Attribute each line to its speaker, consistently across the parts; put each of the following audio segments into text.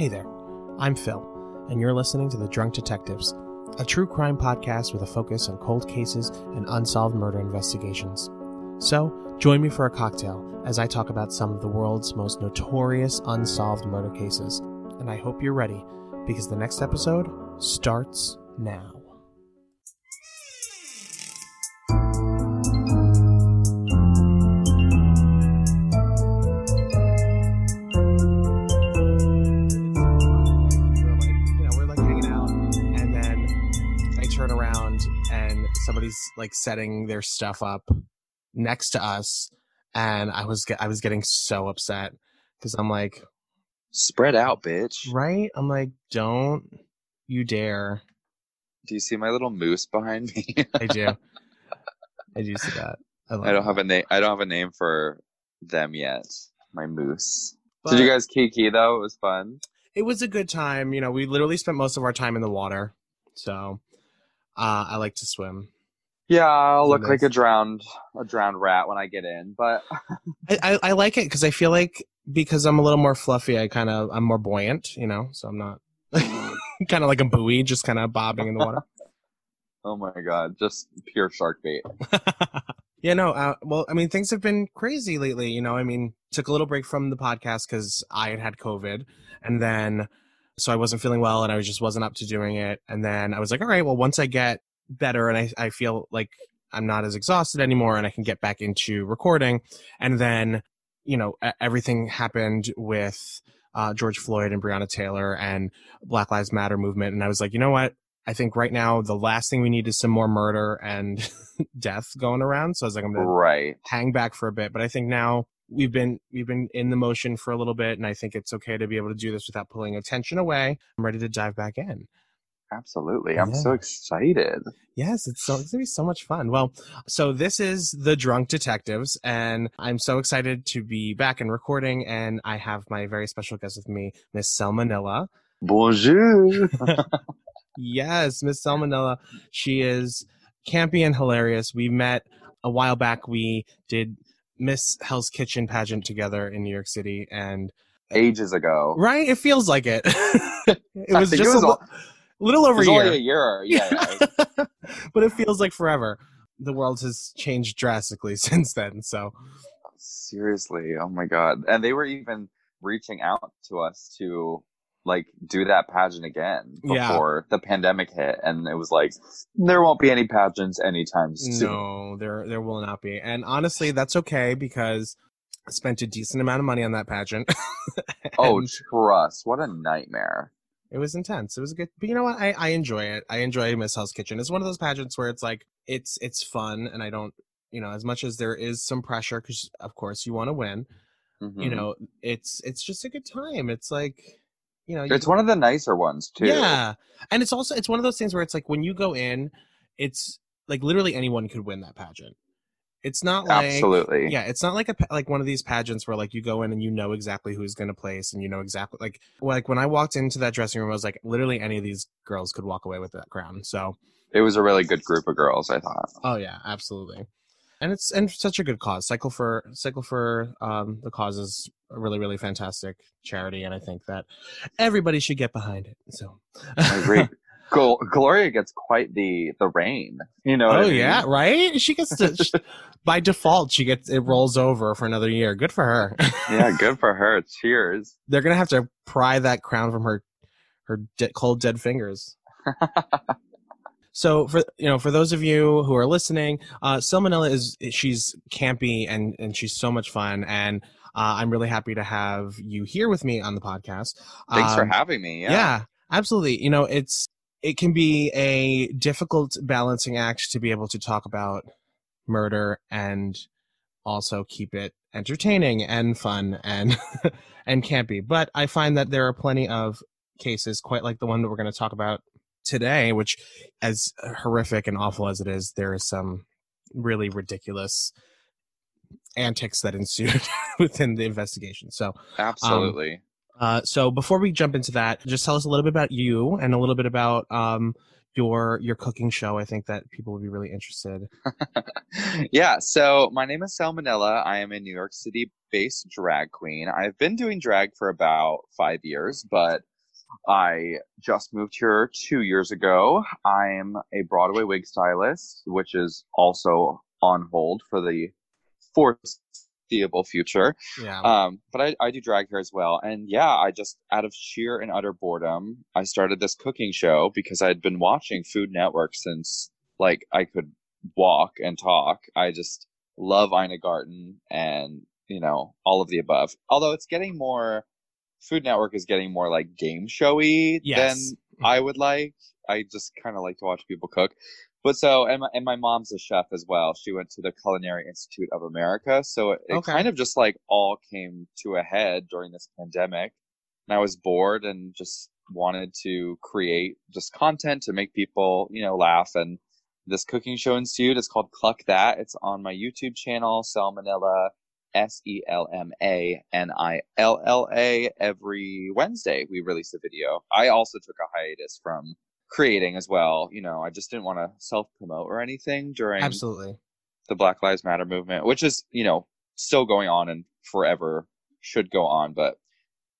Speaker 1: Hey there, I'm Phil, and you're listening to The Drunk Detectives, a true crime podcast with a focus on cold cases and unsolved murder investigations. So, join me for a cocktail as I talk about some of the world's most notorious unsolved murder cases. And I hope you're ready because the next episode starts now. Somebody's like setting their stuff up next to us, and I was I was getting so upset because I'm like,
Speaker 2: Spread out, bitch.
Speaker 1: right? I'm like, don't you dare!
Speaker 2: Do you see my little moose behind me?
Speaker 1: I do, I do see that. love
Speaker 2: I don't
Speaker 1: that.
Speaker 2: have a name. I don't have a name for them yet. My moose.
Speaker 1: But
Speaker 2: Did you guys kiki though? It was fun.
Speaker 1: It was a good time. You know, we literally spent most of our time in the water, so uh, I like to swim.
Speaker 2: Yeah, I'll look like a drowned a drowned rat when I get in, but
Speaker 1: I, I, I like it because I feel like because I'm a little more fluffy, I kind of I'm more buoyant, you know. So I'm not kind of like a buoy, just kind of bobbing in the water.
Speaker 2: oh my god, just pure shark bait.
Speaker 1: yeah, no. Uh, well, I mean, things have been crazy lately. You know, I mean, took a little break from the podcast because I had had COVID, and then so I wasn't feeling well, and I was just wasn't up to doing it. And then I was like, all right, well, once I get better and I I feel like I'm not as exhausted anymore, and I can get back into recording, and then you know everything happened with. Uh, George Floyd and Breonna Taylor and Black Lives Matter movement, and I was like, you know what? I think right now the last thing we need is some more murder and death going around. So I was like, I'm gonna
Speaker 2: Right.
Speaker 1: hang back for a bit. But I think now we've been we've been in the motion for a little bit, and I think it's okay to be able to do this without pulling attention away. I'm ready to dive back in.
Speaker 2: Absolutely. I'm so excited.
Speaker 1: Yes, it's so it's gonna be so much fun. Well, so this is the Drunk Detectives, and I'm so excited to be back and recording. And I have my very special guest with me, Miss Selma Nilla.
Speaker 2: Bonjour.
Speaker 1: Yes, Miss Salmonella. She is campy and hilarious. We met a while back. We did Miss Hell's Kitchen pageant together in New York City, and
Speaker 2: Ages ago.
Speaker 1: right, it feels like it. it was just
Speaker 2: it was
Speaker 1: a li- little over a
Speaker 2: only
Speaker 1: year,
Speaker 2: a year. Yeah. yeah.
Speaker 1: but it feels like forever. The world has changed drastically since then. So
Speaker 2: Seriously. Oh my god. And they were even reaching out to us to like do that pageant again
Speaker 1: Yeah.
Speaker 2: before the pandemic hit and it was like there won't be any pageants anytime soon.
Speaker 1: no, there there will not be. And honestly, that's okay because I spent a decent amount of money on that pageant.
Speaker 2: Oh, trust. What a nightmare.
Speaker 1: It was intense. It was a good, but you know what? I, I enjoy it. I enjoy Miss Hell's Kitchen. It's one of those pageants where it's like it's it's fun, and I don't, you know, as much as there is some pressure because of course you want to win. You
Speaker 2: Mhm.
Speaker 1: know, it's it's just a good time. It's like, you know, you,
Speaker 2: It's one of the nicer ones too.
Speaker 1: yeah, and it's also it's one of those things where it's like when you go in, it's like literally anyone could win that pageant. It's not like
Speaker 2: Absolutely.
Speaker 1: yeah, it's not like a like one of these pageants where like you go in and you know exactly who's going to place and you know exactly like like when I walked into that dressing room, I was like, literally any of these girls could walk away with that crown. So,
Speaker 2: It was a really good group of girls, I thought.
Speaker 1: oh yeah, absolutely. And it's and such a good cause. Cycle for Cycle for um, the cause is a really really fantastic charity, and I think that everybody should get behind it. So
Speaker 2: I agree. Gl- Gloria gets quite the the rain. You know.
Speaker 1: oh
Speaker 2: I mean?
Speaker 1: yeah, right. She gets to sh by default. She gets it rolls over for another year. Good for her.
Speaker 2: yeah. Good for her. Cheers.
Speaker 1: they're gonna have to pry that crown from her her de- cold dead fingers so for you know for those of you who are listening uh salmonella is she's campy and and she's so much fun and uh, i'm really happy to have you here with me on the podcast
Speaker 2: Thanks for
Speaker 1: Um,
Speaker 2: having me.
Speaker 1: yeah.
Speaker 2: Yeah.
Speaker 1: absolutely you know it's it can be a difficult balancing act to be able to talk about murder and also keep it entertaining and fun and and campy but i find that there are plenty of cases quite like the one that we're going to talk about today which as horrific and awful as it is there is some really ridiculous antics that ensued within the investigation so um,
Speaker 2: Absolutely.
Speaker 1: Uh, so before we jump into that, just tell us a little bit about you and a little bit about um, your your cooking show. I think that people would be really interested.
Speaker 2: yeah, so my name is Salmonella. I am a New York City based drag queen. I've been doing drag for about five years, but I just moved here two years ago. I'm a Broadway wig stylist, which is also on hold for the foreseeable future.
Speaker 1: Yeah.
Speaker 2: Um, but I, I do drag here as well. And yeah, I just, out of sheer and utter boredom, I started this cooking show because I'd been watching Food Network since like I could walk and talk. I just love Ina Garten and, you know, all of the above. Although it's getting more, Food Network is getting more like game showy
Speaker 1: Yes.
Speaker 2: than I would like. I just kind of like to watch people cook. But so, and my, and my mom's a chef as well. She went to the Culinary Institute of America. So it, it
Speaker 1: Okay.
Speaker 2: kind of just like all came to a head during this pandemic. And I was bored and just wanted to create just content to make people, you know, laugh. And this cooking show ensued. It's called Cluck That. It's on my YouTube channel, Salmonella, S E L M A N I L L A. Every Wednesday, we release a video. I also took a hiatus from creating as well. You know, I just didn't want to self promote or anything during
Speaker 1: Absolutely.
Speaker 2: the Black Lives Matter movement, which is, you know, still going on and forever should go on. But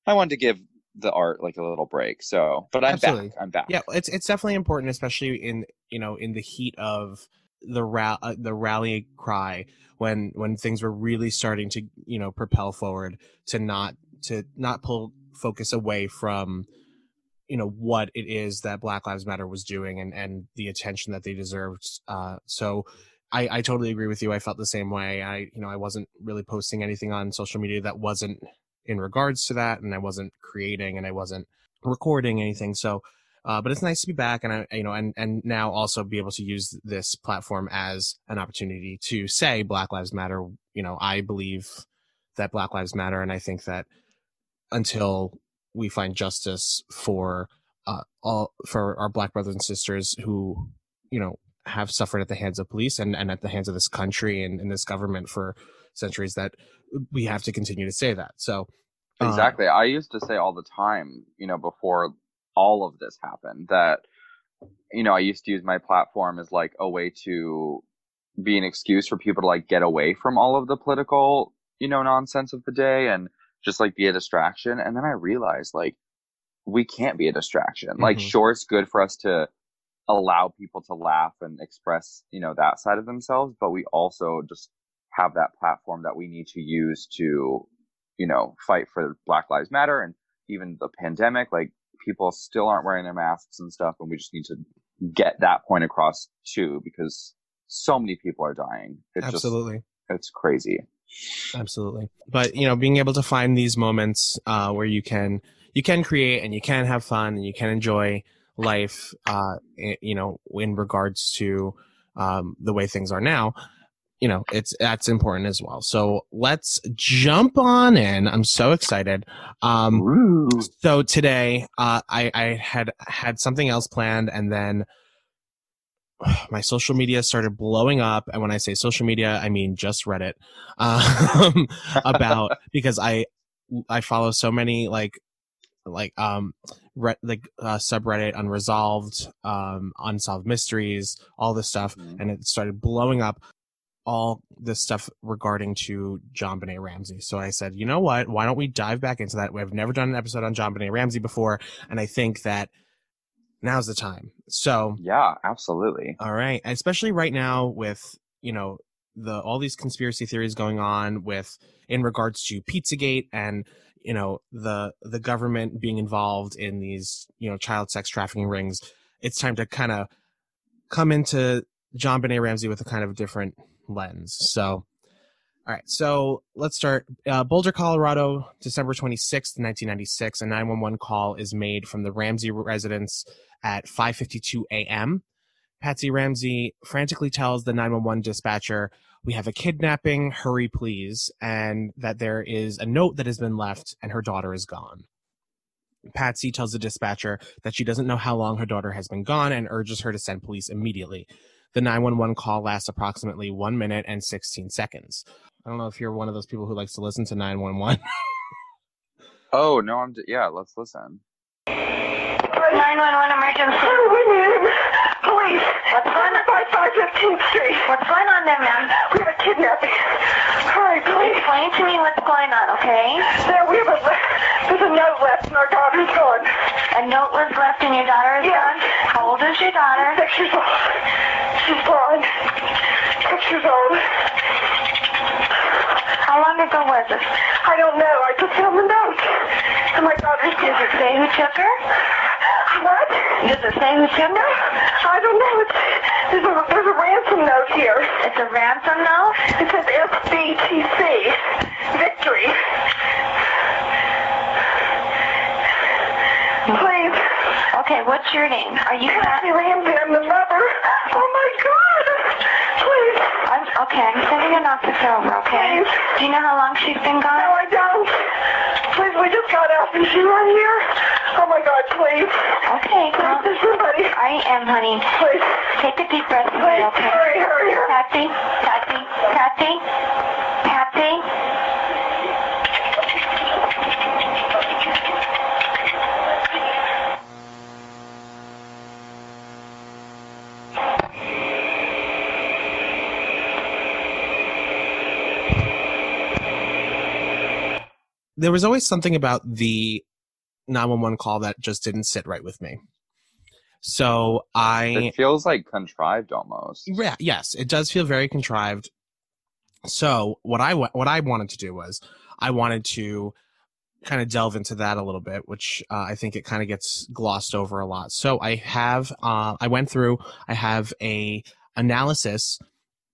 Speaker 2: I wanted to give the art like a little break. So, but I'm
Speaker 1: Absolutely.
Speaker 2: back. I'm back.
Speaker 1: Yeah, it's it's definitely important, especially in you know in the heat of the ra- uh, the rally cry when when things were really starting to you know propel forward to not to not pull focus away from you know what it is that Black Lives Matter was doing and and the attention that they deserved. Uh, so. I, I totally agree with you. I felt the same way. I, you know, I wasn't really posting anything on social media that wasn't in regards to that, and I wasn't creating, and I wasn't recording anything. So, uh, but it's nice to be back, and I, you know, and and now also be able to use this platform as an opportunity to say Black Lives Matter. You know, I believe that Black Lives Matter, and I think that until we find justice for uh, all for our Black brothers and sisters who, you know, have suffered at the hands of police and, and at the hands of this country and, and this government for centuries, that we have to continue to say that. So, uh,
Speaker 2: Exactly. I used to say all the time, you know, before all of this happened, that, you know, I used to use my platform as like a way to be an excuse for people to like get away from all of the political, you know, nonsense of the day and just like be a distraction. And then I realized like we can't be a distraction. Like,
Speaker 1: Mhm.
Speaker 2: sure, it's good for us to allow people to laugh and express, you know, that side of themselves, but we also just have that platform that we need to use to, you know, fight for Black Lives Matter and even the pandemic. Like, people still aren't wearing their masks and stuff, and we just need to get that point across too, because so many people are dying. It's
Speaker 1: absolutely.
Speaker 2: just, it's crazy.
Speaker 1: Absolutely. But you know being able to find these moments uh, where you can you can create and you can have fun and you can enjoy life uh, you know in regards to um, the way things are now you know it's that's important as well. So let's jump on in. I'm so excited. Um, so today uh, I, I had had something else planned and then my social media started blowing up and when i say social media i mean just reddit um, about because i i follow so many like like um re- like uh, subreddit unresolved um unsolved mysteries all this stuff
Speaker 2: Mhm.
Speaker 1: and it started blowing up all this stuff regarding to JonBenét Ramsey. So I said, you know what? Why don't we dive back into that? We've never done an episode on JonBenét Ramsey before, and I think that now's the time. So,
Speaker 2: Yeah, absolutely.
Speaker 1: all right, especially right now with you know the all these conspiracy theories going on with in regards to Pizzagate and you know the the government being involved in these you know child sex trafficking rings. It's time to kind of come into JonBenét Ramsey with a kind of different lens. So, all right, so let's start. Uh, Boulder, Colorado, December 26th, 1996. A 911 call is made from the Ramsey residence at 5:52 a.m. Patsy Ramsey frantically tells the 911 dispatcher, "We have a kidnapping. Hurry, please!" and that there is a note that has been left, and her daughter is gone. Patsy tells the dispatcher that she doesn't know how long her daughter has been gone and urges her to send police immediately. The 911 call lasts approximately one minute and 16 seconds. I don't know if you're one of those people who likes to listen to 911.
Speaker 2: Oh no, I'm. d- Yeah, let's listen.
Speaker 3: 911 emergency.
Speaker 4: We need. Police.
Speaker 3: What's going on?
Speaker 4: By 515th Street.
Speaker 3: What's going on there, ma'am?
Speaker 4: We have a kidnapping. Hurry, please.
Speaker 3: Explain to me what's going on, okay?
Speaker 4: There, we have a, there's a note left and our daughter's gone.
Speaker 3: A note was left and your daughter is
Speaker 4: Yeah.
Speaker 3: gone? How old is your daughter?
Speaker 4: Six years old. She's gone. Six years old.
Speaker 3: How long ago was this?
Speaker 4: I don't know. I just found the note. And my daughter's
Speaker 3: Does it say who took her?
Speaker 4: What?
Speaker 3: Does it say who took her?
Speaker 4: I don't know. It's, there's, a, there's a ransom note here.
Speaker 3: It's a ransom note?
Speaker 4: It says SBTC. Victory. Please.
Speaker 3: Okay, what's your name? Are you
Speaker 4: Patsy Ramsey, I'm the mother. Oh my God. Please.
Speaker 3: I'm, okay, I'm sending an officer over, okay?
Speaker 4: Please.
Speaker 3: Do you know how long she's been gone? No.
Speaker 4: I don't. Please, we just got out. Is she right here? Oh my God, please.
Speaker 3: Okay,
Speaker 4: Please,
Speaker 3: well,
Speaker 4: there's somebody.
Speaker 3: I am, honey.
Speaker 4: Please.
Speaker 3: Take a deep breath, me,
Speaker 4: Please,
Speaker 3: okay?
Speaker 4: hurry, hurry, hurry.
Speaker 3: Patsy, Patsy, Patsy, Patsy.
Speaker 1: There was always something about the 911 call that just didn't sit right with me. So I
Speaker 2: It feels like contrived almost.
Speaker 1: Yeah, yes, it does feel very contrived. So what I what I wanted to do was I wanted to kind of delve into that a little bit, which uh, I think it kind of gets glossed over a lot. So I have uh, I went through I have a analysis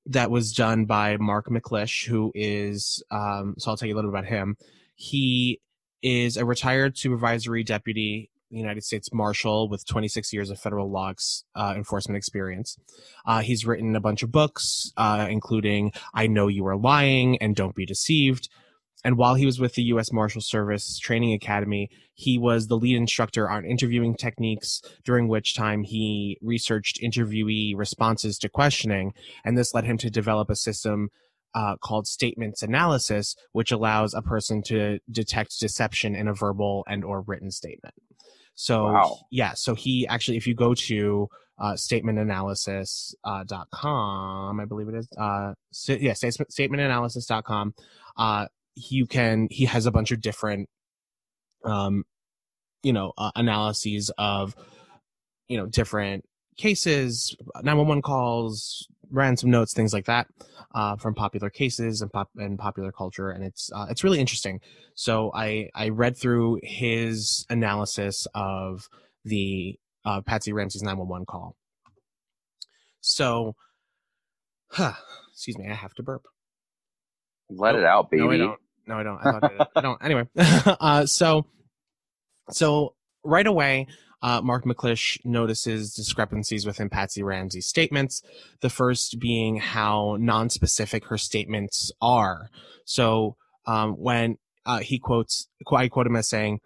Speaker 1: that was done by Mark McClish, who is um, so I'll tell you a little bit about him. He is a retired supervisory deputy United States Marshal with 26 years of federal law uh, enforcement experience. Uh, he's written a bunch of books, uh, including I Know You Are Lying and Don't Be Deceived. And while he was with the U.S. Marshal Service Training Academy, he was the lead instructor on interviewing techniques, during which time he researched interviewee responses to questioning. And this led him to develop a system uh, called statements analysis, which allows a person to detect deception in a verbal and or written statement. So
Speaker 2: Wow.
Speaker 1: yeah, so he actually, if you go to uh, statementanalysis.com, uh, dot com, I believe it is, uh, sta- yeah, statement, statementanalysis.com, uh, you can, he has a bunch of different, um, you know, uh, analyses of, you know, different cases, 911 calls, ransom notes, things like that, uh, from popular cases and pop and popular culture, and it's uh, it's really interesting. So I I read through his analysis of the uh, Patsy Ramsey's 911 call. So, huh, excuse me, I have to burp.
Speaker 2: Let
Speaker 1: Nope.
Speaker 2: it out, baby.
Speaker 1: No, I don't. No, I don't. I, thought I, I don't. Anyway, uh, so so right away, uh, Mark McClish notices discrepancies within Patsy Ramsey's statements. The first being how non-specific her statements are. So um, when uh, he quotes, I quote him as saying,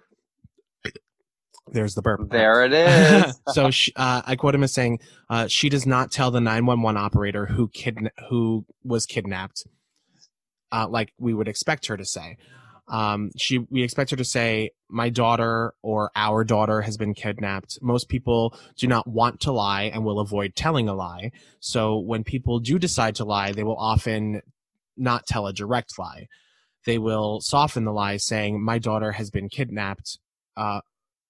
Speaker 1: "There's the burp."
Speaker 2: There it is.
Speaker 1: so she, uh, I quote him as saying, uh, "She does not tell the 911 operator who kidna- who was kidnapped, uh, like we would expect her to say. Um, she we expect her to say, "My daughter" or "Our daughter has been kidnapped." Most people do not want to lie and will avoid telling a lie. So when people do decide to lie, they will often not tell a direct lie. They will soften the lie, saying, "My daughter has been kidnapped." Uh,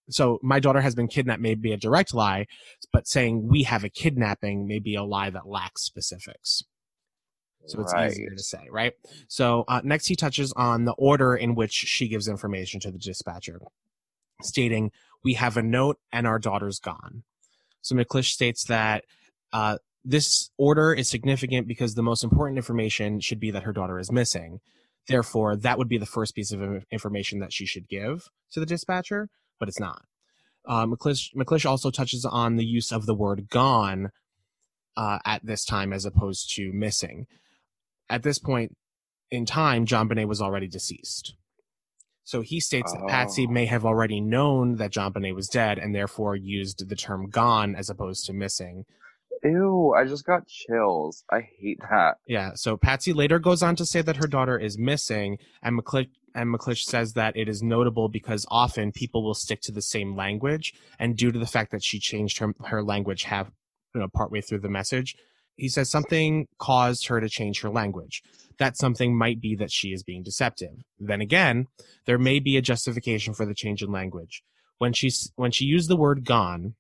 Speaker 1: so my daughter has been kidnapped may be a direct lie, but saying we have a kidnapping may be a lie that lacks specifics. So it's
Speaker 2: Right.
Speaker 1: easier to say, right? So uh, next he touches on the order in which she gives information to the dispatcher, stating, "We have a note and our daughter's gone." So McClish states that uh, this order is significant because the most important information should be that her daughter is missing. Therefore, that would be the first piece of information that she should give to the dispatcher, but it's not. Uh, McClish, McClish also touches on the use of the word gone uh, at this time as opposed to missing. At this point in time, JonBenét was already deceased. So he states that Patsy
Speaker 2: Oh.
Speaker 1: may have already known that JonBenét was dead and therefore used the term gone as opposed to missing.
Speaker 2: Ew, I just got chills. I hate that.
Speaker 1: Yeah. So Patsy later goes on to say that her daughter is missing, and McClish and McClish says that it is notable because often people will stick to the same language, and due to the fact that she changed her her language half, you know, partway through the message, he says something caused her to change her language. That something might be that she is being deceptive. Then again, there may be a justification for the change in language. When she when she used the word gone,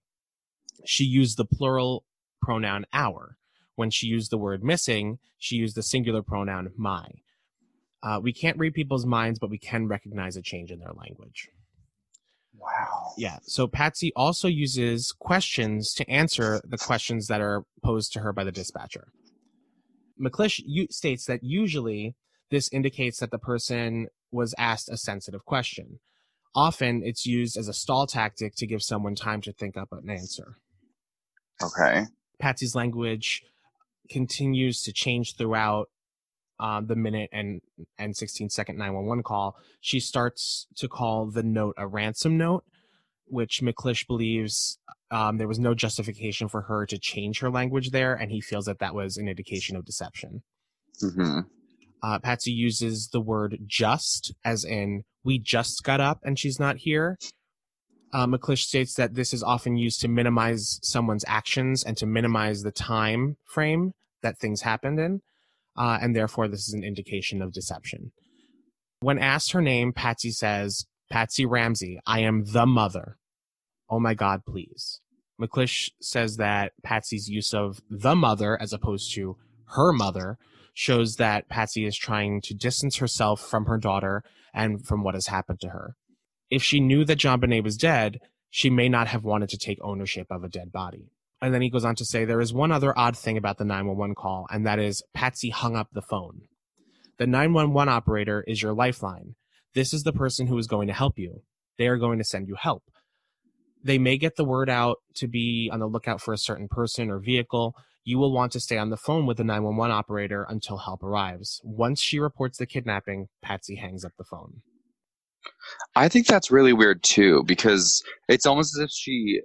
Speaker 1: she used the plural pronoun our. When she used the word missing, she used the singular pronoun my. Uh, we can't read people's minds, but we can recognize a change in their language.
Speaker 2: Wow.
Speaker 1: Yeah. So Patsy also uses questions to answer the questions that are posed to her by the dispatcher. McClish states that usually this indicates that the person was asked a sensitive question. Often it's used as a stall tactic to give someone time to think up an answer.
Speaker 2: Okay.
Speaker 1: Patsy's language continues to change throughout um, the minute and and 16 second 911 call. She starts to call the note a ransom note, which McClish believes um, there was no justification for her to change her language there, and he feels that that was an indication of deception.
Speaker 2: hmm
Speaker 1: Uh, Patsy uses the word just, as in, we just got up and she's not here. Uh, McClish states that this is often used to minimize someone's actions and to minimize the time frame that things happened in, uh, and therefore this is an indication of deception. When asked her name, Patsy says, Patsy Ramsey, I am the mother. Oh my God, please. McClish says that Patsy's use of the mother as opposed to her mother shows that Patsy is trying to distance herself from her daughter and from what has happened to her. If she knew that JonBenét was dead, she may not have wanted to take ownership of a dead body. And then he goes on to say there is one other odd thing about the 911 call, and that is Patsy hung up the phone. The 911 operator is your lifeline. This is the person who is going to help you. They are going to send you help. They may get the word out to be on the lookout for a certain person or vehicle, you will want to stay on the phone with the 911 operator until help arrives. Once she reports the kidnapping, Patsy hangs up the phone.
Speaker 2: I think that's really weird too, because it's almost as if she,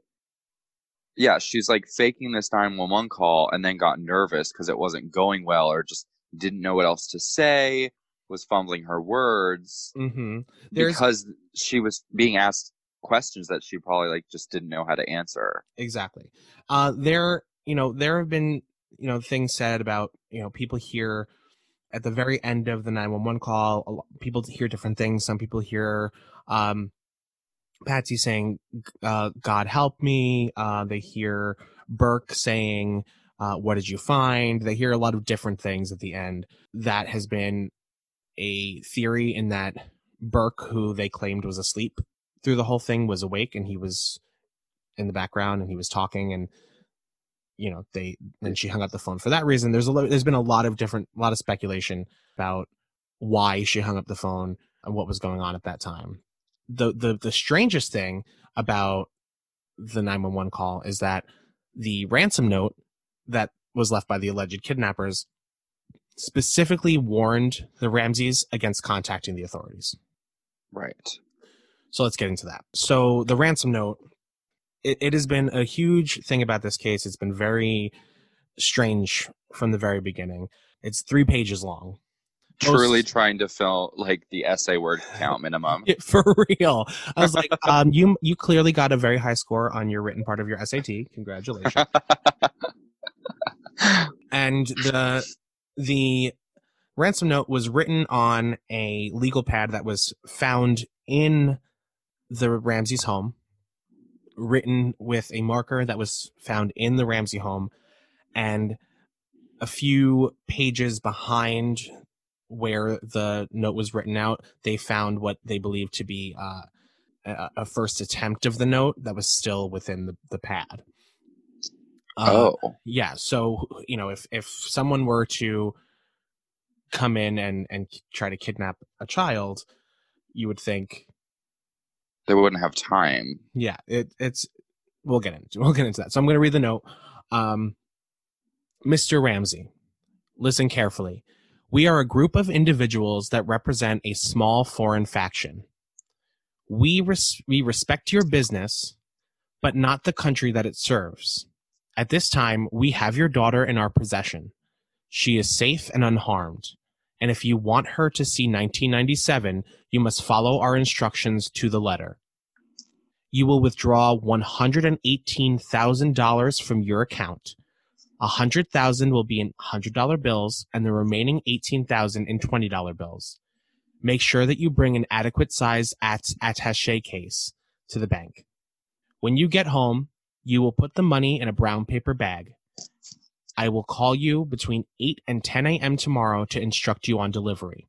Speaker 2: yeah, she's like faking this 911 call and then got nervous because it wasn't going well or just didn't know what else to say, was fumbling her words
Speaker 1: Mm-hmm.
Speaker 2: Because she was being asked questions that she probably like just didn't know how to answer.
Speaker 1: exactly. Uh, there, you know, there have been, you know, things said about, you know, people hear at the very end of the 911 call, people hear different things. Some people hear, um, Patsy saying, uh, God help me. Uh, they hear Burke saying, uh, what did you find? They hear a lot of different things at the end. That has been a theory in that Burke, who they claimed was asleep through the whole thing, was awake and he was in the background and he was talking and you know they and she hung up the phone for that reason there's a lo- there's been a lot of different a lot of speculation about why she hung up the phone and what was going on at that time the the the strangest thing about the 911 call is that the ransom note that was left by the alleged kidnappers specifically warned the Ramseys against contacting the authorities.
Speaker 2: Right.
Speaker 1: So let's get into that. So the ransom note, it, it has been a huge thing about this case. It's been very strange from the very beginning. It's three pages long.
Speaker 2: Truly
Speaker 1: Most-
Speaker 2: trying to fill like the essay word count minimum.
Speaker 1: For real. I was like, um, you you clearly got a very high score on your written part of your SAT. Congratulations. and the the ransom note was written on a legal pad that was found in the Ramsey's home, written with a marker that was found in the Ramsey home, and a few pages behind where the note was written out, they found what they believed to be uh, a, a first attempt of the note that was still within the, the pad. Uh,
Speaker 2: oh.
Speaker 1: yeah so you know if if someone were to come in and and try to kidnap a child you would think
Speaker 2: They wouldn't have time.
Speaker 1: yeah it it's we'll get into we'll get into that so i'm going to read the note um mr ramsey listen carefully we are a group of individuals that represent a small foreign faction we res- we respect your business but not the country that it serves at this time, we have your daughter in our possession. She is safe and unharmed. And if you want her to see 1997, you must follow our instructions to the letter. You will withdraw $118,000 from your account. 100,000 will be in $100 bills and the remaining 18,000 in $20 bills. Make sure that you bring an adequate size at attaché case to the bank. When you get home, you will put the money in a brown paper bag. I will call you between 8 and 10 a.m. tomorrow to instruct you on delivery.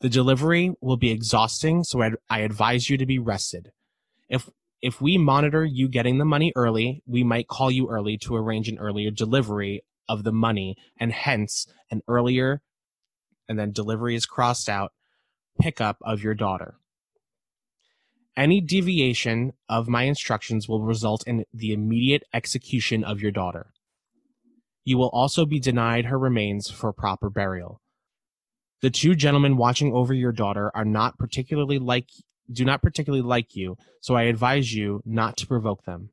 Speaker 1: The delivery will be exhausting, so I advise you to be rested. If if we monitor you getting the money early, we might call you early to arrange an earlier delivery of the money and hence an earlier and then delivery is crossed out pickup of your daughter. Any deviation of my instructions will result in the immediate execution of your daughter. You will also be denied her remains for proper burial. The two gentlemen watching over your daughter are not particularly like do not particularly like you, so I advise you not to provoke them.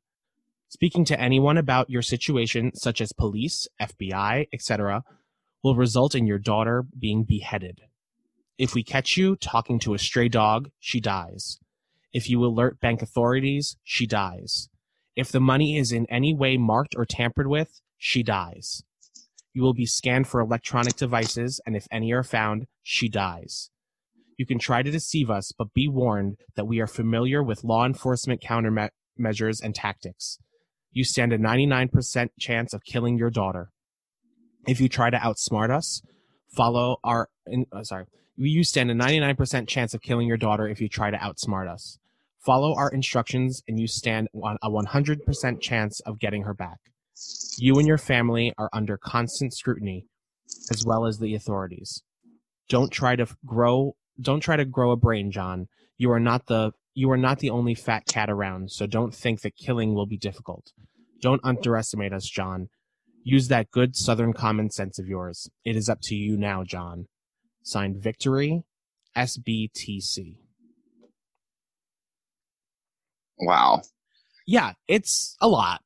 Speaker 1: Speaking to anyone about your situation, such as police, FBI, etc., will result in your daughter being beheaded. If we catch you talking to a stray dog, she dies. If you alert bank authorities, she dies. If the money is in any way marked or tampered with, she dies. You will be scanned for electronic devices, and if any are found, she dies. You can try to deceive us, but be warned that we are familiar with law enforcement countermeasures and tactics. You stand a 99% chance of killing your daughter. If you try to outsmart us, follow our. In, uh, sorry, you stand a 99% chance of killing your daughter if you try to outsmart us. Follow our instructions, and you stand on a 100% chance of getting her back. You and your family are under constant scrutiny, as well as the authorities. Don't try to grow. Don't try to grow a brain, John. You are not the you are not the only fat cat around, so don't think that killing will be difficult. Don't underestimate us, John. Use that good Southern common sense of yours. It is up to you now, John. Signed Victory, SBTC.
Speaker 2: Wow.
Speaker 1: Yeah, it's a lot.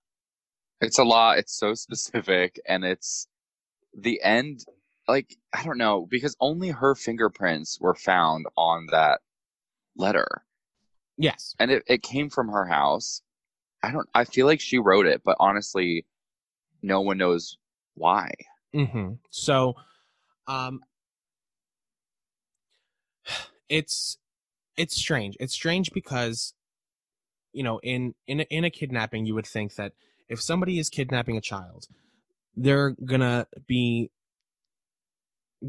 Speaker 2: It's a lot. It's so specific, and it's the end. Like I don't know because only her fingerprints were found on that letter,
Speaker 1: Yes.
Speaker 2: and it, it came from her house. I don't. I feel like she wrote it, but honestly, no one knows why.
Speaker 1: hmm So, um, it's it's strange. It's strange because, you know, in in a, in a kidnapping, you would think that if somebody is kidnapping a child, they're gonna be,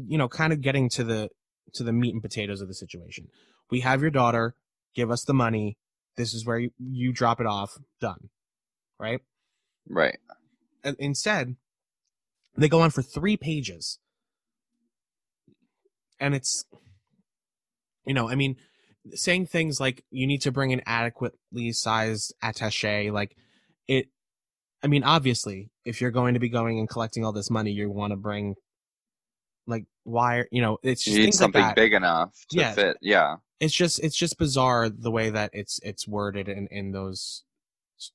Speaker 1: you know, kind of getting to the to the meat and potatoes of the situation. We have your daughter. Give us the money. This is where you, you drop it off. Done. Right.
Speaker 2: Right.
Speaker 1: And instead, they go on for three pages. And it's, you know, I mean, saying things like you need to bring an adequately sized attache, like it, I mean, obviously, if you're going to be going and collecting all this money, you want to bring like wire, you know, it's
Speaker 2: You
Speaker 1: just
Speaker 2: need
Speaker 1: things like
Speaker 2: something big enough to
Speaker 1: Yeah.
Speaker 2: fit. Yeah.
Speaker 1: It's just, it's just bizarre the way that it's, it's worded in, in those,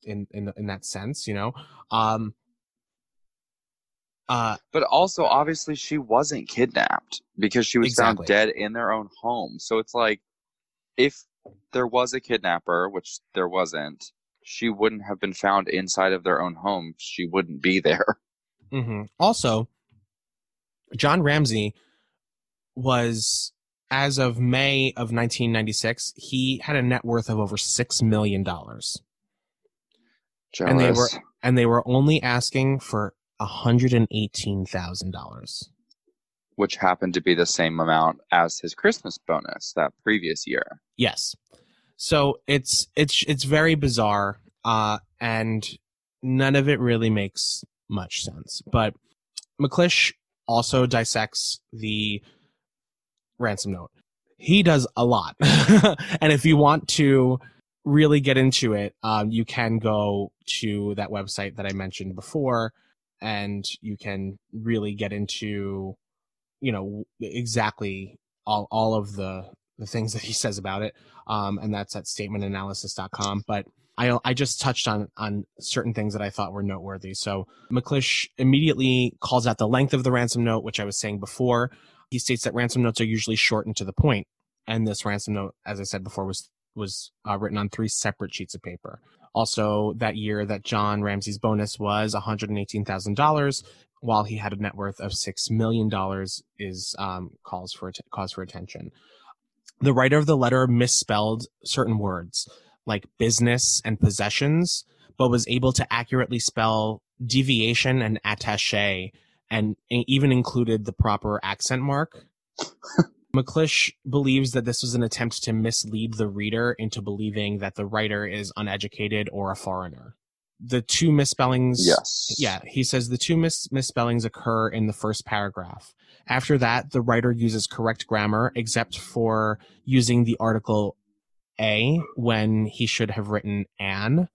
Speaker 1: in, in, in that sense, you know? Um, uh,
Speaker 2: But also, obviously, she wasn't kidnapped because she was
Speaker 1: Exactly.
Speaker 2: found dead in their own home. So it's like, if there was a kidnapper, which there wasn't, she wouldn't have been found inside of their own home. She wouldn't be there.
Speaker 1: Mm-hmm. Also, John Ramsey was, as of May of 1996, he had a net worth of over six million dollars. And they were- and they were only asking for hundred and eighteen thousand dollars.
Speaker 2: which happened to be the same amount as his Christmas bonus that previous year.
Speaker 1: Yes, so it's it's it's very bizarre, uh, and none of it really makes much sense. But McClish also dissects the ransom note. He does a lot, and if you want to really get into it, um, you can go to that website that I mentioned before, and you can really get into, you know, exactly all all of the the things that he says about it um, and that's at statementanalysis.com. But I I just touched on on certain things that I thought were noteworthy. So McClish immediately calls out the length of the ransom note, which I was saying before. He states that ransom notes are usually short and to the point, and this ransom note, as I said before, was was uh, written on three separate sheets of paper. Also, that year that John Ramsey's bonus was one hundred and eighteen thousand dollars, while he had a net worth of six million dollars, is um, calls for cause for attention the writer of the letter misspelled certain words. Like business and possessions, but was able to accurately spell deviation and attache and even included the proper accent mark. McClish believes that this was an attempt to mislead the reader into believing that the writer is uneducated or a foreigner. The two misspellings.
Speaker 2: Yes.
Speaker 1: Yeah, he says the two mis- misspellings occur in the first paragraph. After that, the writer uses correct grammar, except for using the article a when he should have written an.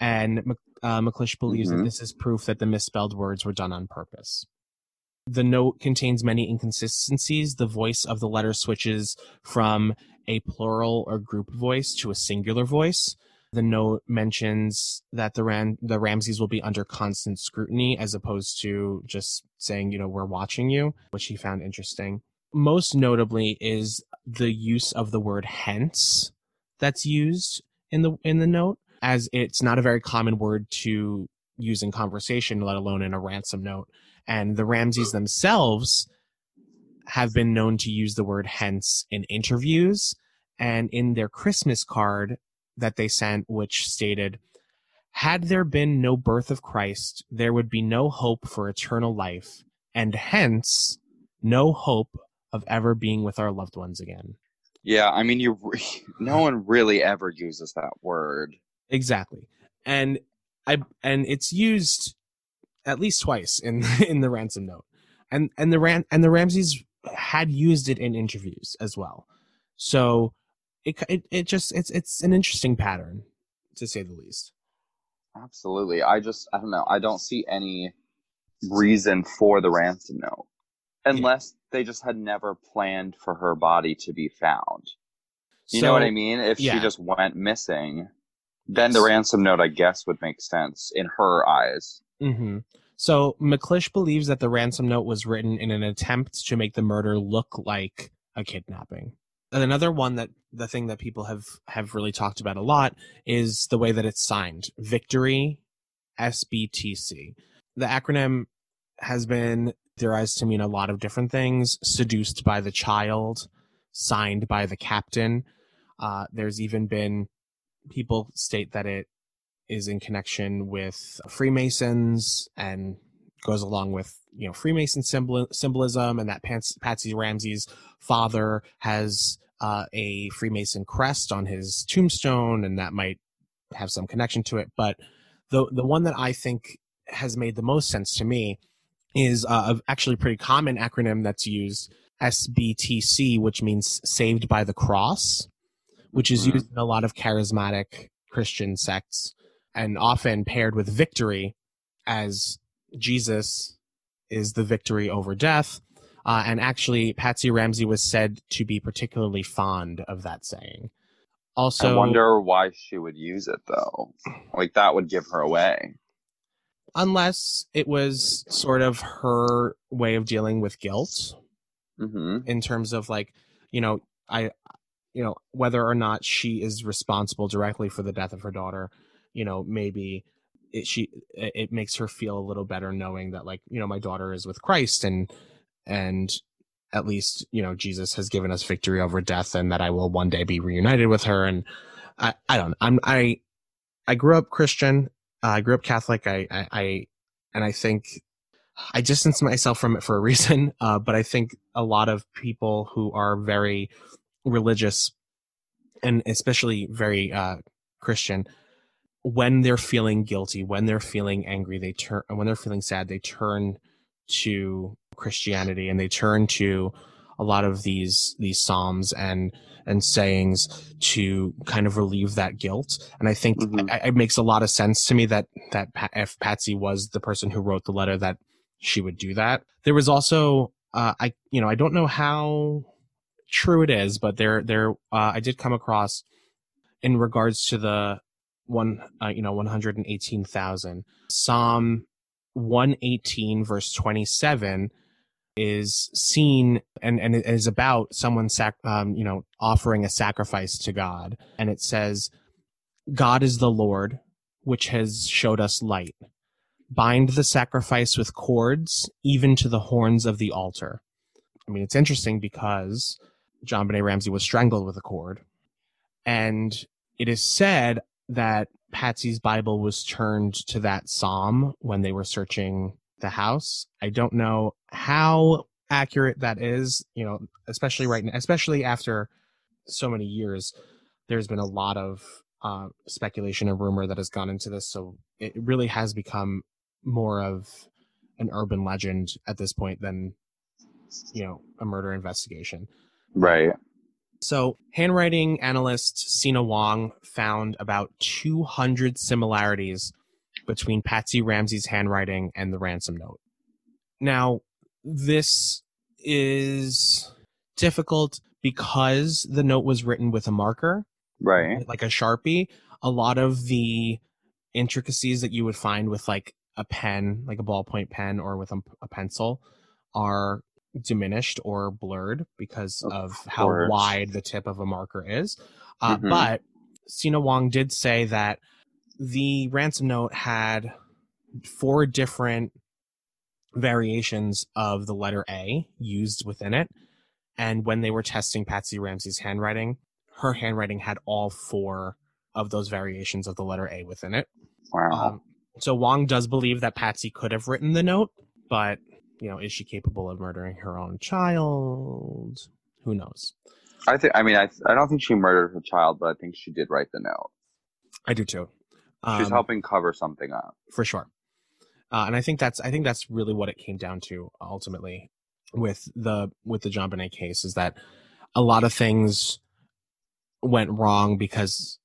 Speaker 1: And uh, McClish believes
Speaker 2: Mhm.
Speaker 1: that this is proof that the misspelled words were done on purpose. The note contains many inconsistencies. The voice of the letter switches from a plural or group voice to a singular voice. The note mentions that the Ram- the Ramseys will be under constant scrutiny as opposed to just saying, you know, we're watching you, which he found interesting. Most notably is the use of the word hence that's used in the in the note as it's not a very common word to use in conversation, let alone in a ransom note. And the Ramseys themselves have been known to use the word hence in interviews and in their Christmas card that they sent, which stated, Had there been no birth of Christ, there would be no hope for eternal life, and hence no hope of ever being with our loved ones again.
Speaker 2: Yeah, I mean, you. No one really ever uses that word.
Speaker 1: Exactly. And I and it's used at least twice in in the ransom note. And and the ran and the Ramseys had used it in interviews as well. So it it, it just it's it's an interesting pattern to say the least.
Speaker 2: Absolutely. I just, I don't know. I don't see any reason for the ransom note unless they just had never planned for her body to be found. You know what I mean? If
Speaker 1: yeah.
Speaker 2: she just went missing, then the ransom note, I guess, would make sense in her eyes.
Speaker 1: hmm So McClish believes that the ransom note was written in an attempt to make the murder look like a kidnapping. And another one that the thing that people have have really talked about a lot is the way that it's signed. Victory SBTC. The acronym has been theorized to mean a lot of different things. Seduced by the child, signed by the captain. Uh, there's even been people state that it is in connection with Freemasons and goes along with you know Freemason symbol- symbolism, and that Pats- Patsy Ramsey's father has uh, a Freemason crest on his tombstone, and that might have some connection to it. But the the one that I think has made the most sense to me is uh, a actually pretty common acronym that's used SBTC, which means Saved by the Cross, which is
Speaker 2: Mhm.
Speaker 1: used in a lot of charismatic Christian sects and often paired with victory as Jesus is the victory over death. Uh, and actually, Patsy Ramsey was said to be particularly fond of that saying. Also,
Speaker 2: I wonder why she would use it though. Like that would give her away.
Speaker 1: Unless it was sort of her way of dealing with guilt
Speaker 2: hmm
Speaker 1: in terms of like, you know, I, you know, whether or not she is responsible directly for the death of her daughter, you know, maybe it, she it makes her feel a little better knowing that like, you know, my daughter is with Christ and and at least you know Jesus has given us victory over death and that I will one day be reunited with her and I I don't I'm I I grew up Christian uh, I grew up Catholic. I I, I and I think I distance myself from it for a reason uh, but I think a lot of people who are very religious and especially very uh, Christian when they're feeling guilty when they're feeling angry they turn when they're feeling sad they turn to Christianity and they turn to a lot of these these psalms and and sayings to kind of relieve that guilt. And I think
Speaker 2: Mhm.
Speaker 1: I- it makes a lot of sense to me that that if Patsy was the person who wrote the letter that she would do that. There was also uh, I you know I don't know how true it is but there there uh, I did come across in regards to the one uh, you know 118,000 Psalm 118 verse 27 is seen and and it is about someone sac- um, you know offering a sacrifice to God. And it says God is the Lord which has showed us light. Bind the sacrifice with cords even to the horns of the altar. I mean it's interesting because JonBenét Ramsey was strangled with a cord. And it is said that Patsy's Bible was turned to that psalm when they were searching the house. I don't know how accurate that is, you know, especially right now, especially after so many years. There's been a lot of uh, speculation and rumor that has gone into this, so it really has become more of an urban legend at this point than you know a murder investigation.
Speaker 2: Right.
Speaker 1: So, handwriting analyst Cina Wong found about 200 similarities between Patsy Ramsey's handwriting and the ransom note. Now, this is difficult because the note was written with a marker,
Speaker 2: Right.
Speaker 1: like a Sharpie. A lot of the intricacies that you would find with like a pen, like a ballpoint pen or with a, a pencil, are diminished or blurred because
Speaker 2: Of
Speaker 1: of, how wide the tip of a marker is. Uh,
Speaker 2: Mhm.
Speaker 1: But Cina Wong did say that the ransom note had four different variations of the letter A used within it. And when they were testing Patsy Ramsey's handwriting, her handwriting had all four of those variations of the letter A within it.
Speaker 2: Wow.
Speaker 1: Um, so Wong does believe that Patsy could have written the note, but you know, is she capable of murdering her own child? Who knows?
Speaker 2: I think. I mean, I. I don't think she murdered her child, but I think she did write the note.
Speaker 1: I do too.
Speaker 2: She's
Speaker 1: Um,
Speaker 2: helping cover something up.
Speaker 1: for sure. Uh, and I think that's I think that's really what it came down to ultimately with the with the JonBenét case is that a lot of things went wrong because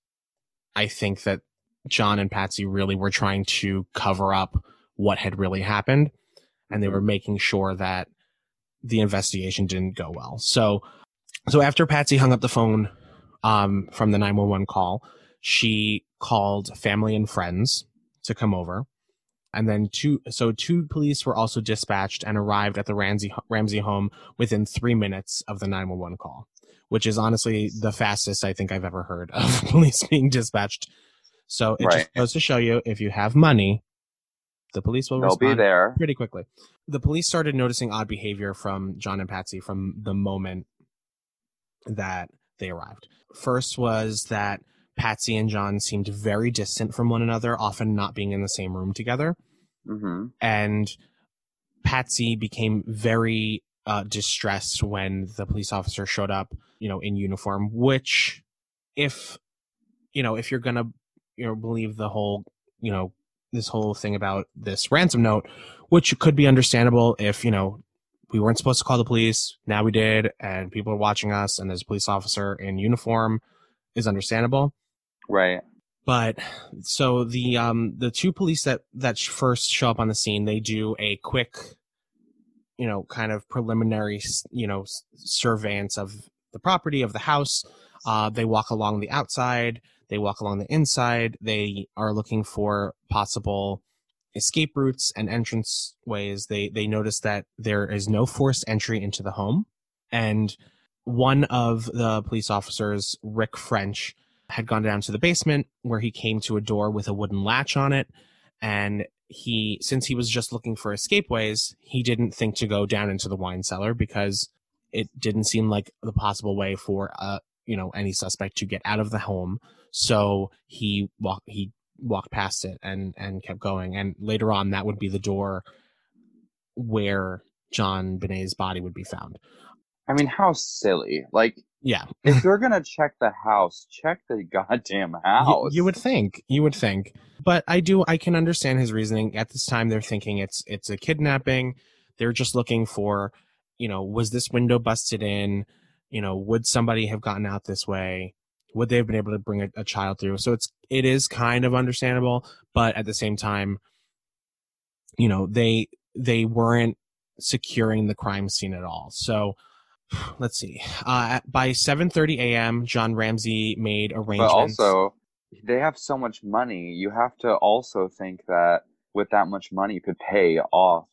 Speaker 1: I think that John and Patsy really were trying to cover up what had really happened and they were making sure that the investigation didn't go well. So so after Patsy hung up the phone um, from the 911 call, she called family and friends to come over. And then two, so two police were also dispatched and arrived at the Ramsey Ramsey home within three minutes of the 911 call, which is honestly the fastest I think I've ever heard of police being dispatched. So it
Speaker 2: Right.
Speaker 1: just goes to show you if you have money, the police will
Speaker 2: They'll be there.
Speaker 1: pretty quickly. The police started noticing odd behavior from John and Patsy from the moment that they arrived. First was that Patsy and John seemed very distant from one another, often not being in the same room together.
Speaker 2: hmm
Speaker 1: And Patsy became very uh, distressed when the police officer showed up, you know, in uniform, which if, you know, if you're going to, you know, believe the whole, you know, this whole thing about this ransom note, which could be understandable if, you know, we weren't supposed to call the police, now we did, and people are watching us, and there's a police officer in uniform, is understandable
Speaker 2: Right.
Speaker 1: but so the um the two police that that first show up on the scene they do a quick you know kind of preliminary you know surveillance of the property of the house. Uh they walk along the outside. They walk along the inside. They are looking for possible escape routes and entrance ways they they notice that there is no forced entry into the home. And one of the police officers rick french had gone down to the basement where he came to a door with a wooden latch on it. And he since he was just looking for escapeways he didn't think to go down into the wine cellar because it didn't seem like the possible way for uh you know any suspect to get out of the home. So he walked he walked past it and and kept going. And later on that would be the door where JonBenét's body would be found.
Speaker 2: I mean, how silly. Like,
Speaker 1: yeah
Speaker 2: if you're gonna check the house, check the goddamn
Speaker 1: You,
Speaker 2: house.
Speaker 1: you would think. You would think. But I do. I can understand his reasoning. At this time, they're thinking it's it's a kidnapping. They're just looking for, you know, was this window busted in? You know, would somebody have gotten out this way? Would they have been able to bring a, a child through? So it's it is kind of understandable, but at the same time, you know, they they weren't securing the crime scene at all. So let's see. Uh, by 7:30 a.m., John Ramsey made arrangements.
Speaker 2: But also, they have so much money. You have to also think that with that much money, you could pay off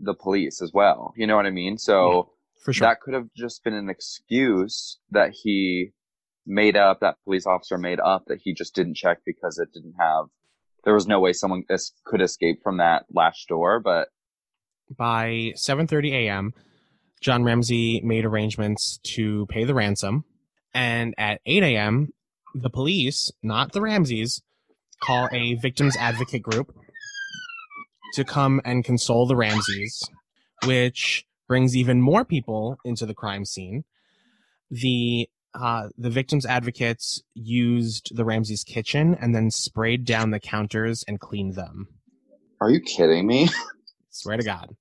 Speaker 2: the police as well. You know what I mean? So
Speaker 1: for sure.
Speaker 2: that could have just been an excuse that he made up, that police officer made up that he just didn't check because it didn't have. There was no way someone es- could escape from that latch door, but
Speaker 1: by 7:30 a.m., John Ramsey made arrangements to pay the ransom, and at 8 a.m., the police, not the Ramseys, call a victims advocate group to come and console the Ramseys, which brings even more people into the crime scene. The uh, the victims advocates used the Ramseys kitchen and then sprayed down the counters and cleaned them.
Speaker 2: Are you kidding me?
Speaker 1: Swear to God.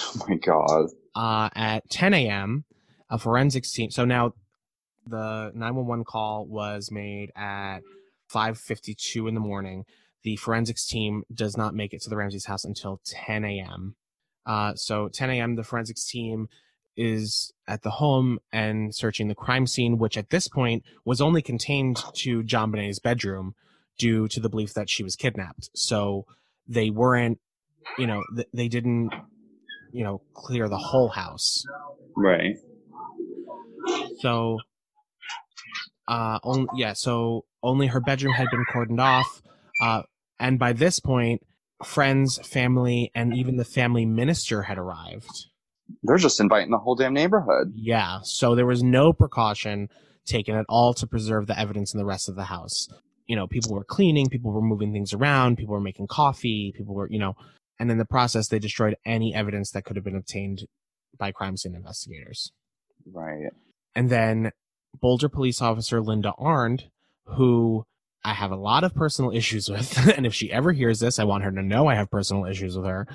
Speaker 2: Oh my god.
Speaker 1: Uh, at 10 a.m. A forensics team. So now the 911 call was made at 5:52 in the morning. The forensics team does not make it to the Ramsey's house until 10 a.m. Uh, so 10 a.m. the forensics team is at the home and searching the crime scene, which at this point was only contained to JonBenét's bedroom due to the belief that she was kidnapped. So they weren't, you know, th- they didn't, you know, clear the whole house.
Speaker 2: Right.
Speaker 1: So, uh, only, yeah, so only her bedroom had been cordoned off. Uh, and by this point, friends, family, and even the family minister had arrived.
Speaker 2: They're just inviting the whole damn neighborhood.
Speaker 1: Yeah, so there was no precaution taken at all to preserve the evidence in the rest of the house. You know, people were cleaning, people were moving things around, people were making coffee, people were, you know, and in the process, they destroyed any evidence that could have been obtained by crime scene investigators.
Speaker 2: Right.
Speaker 1: And then Boulder police officer Linda Arndt, who I have a lot of personal issues with, and if she ever hears this, I want her to know I have personal issues with her.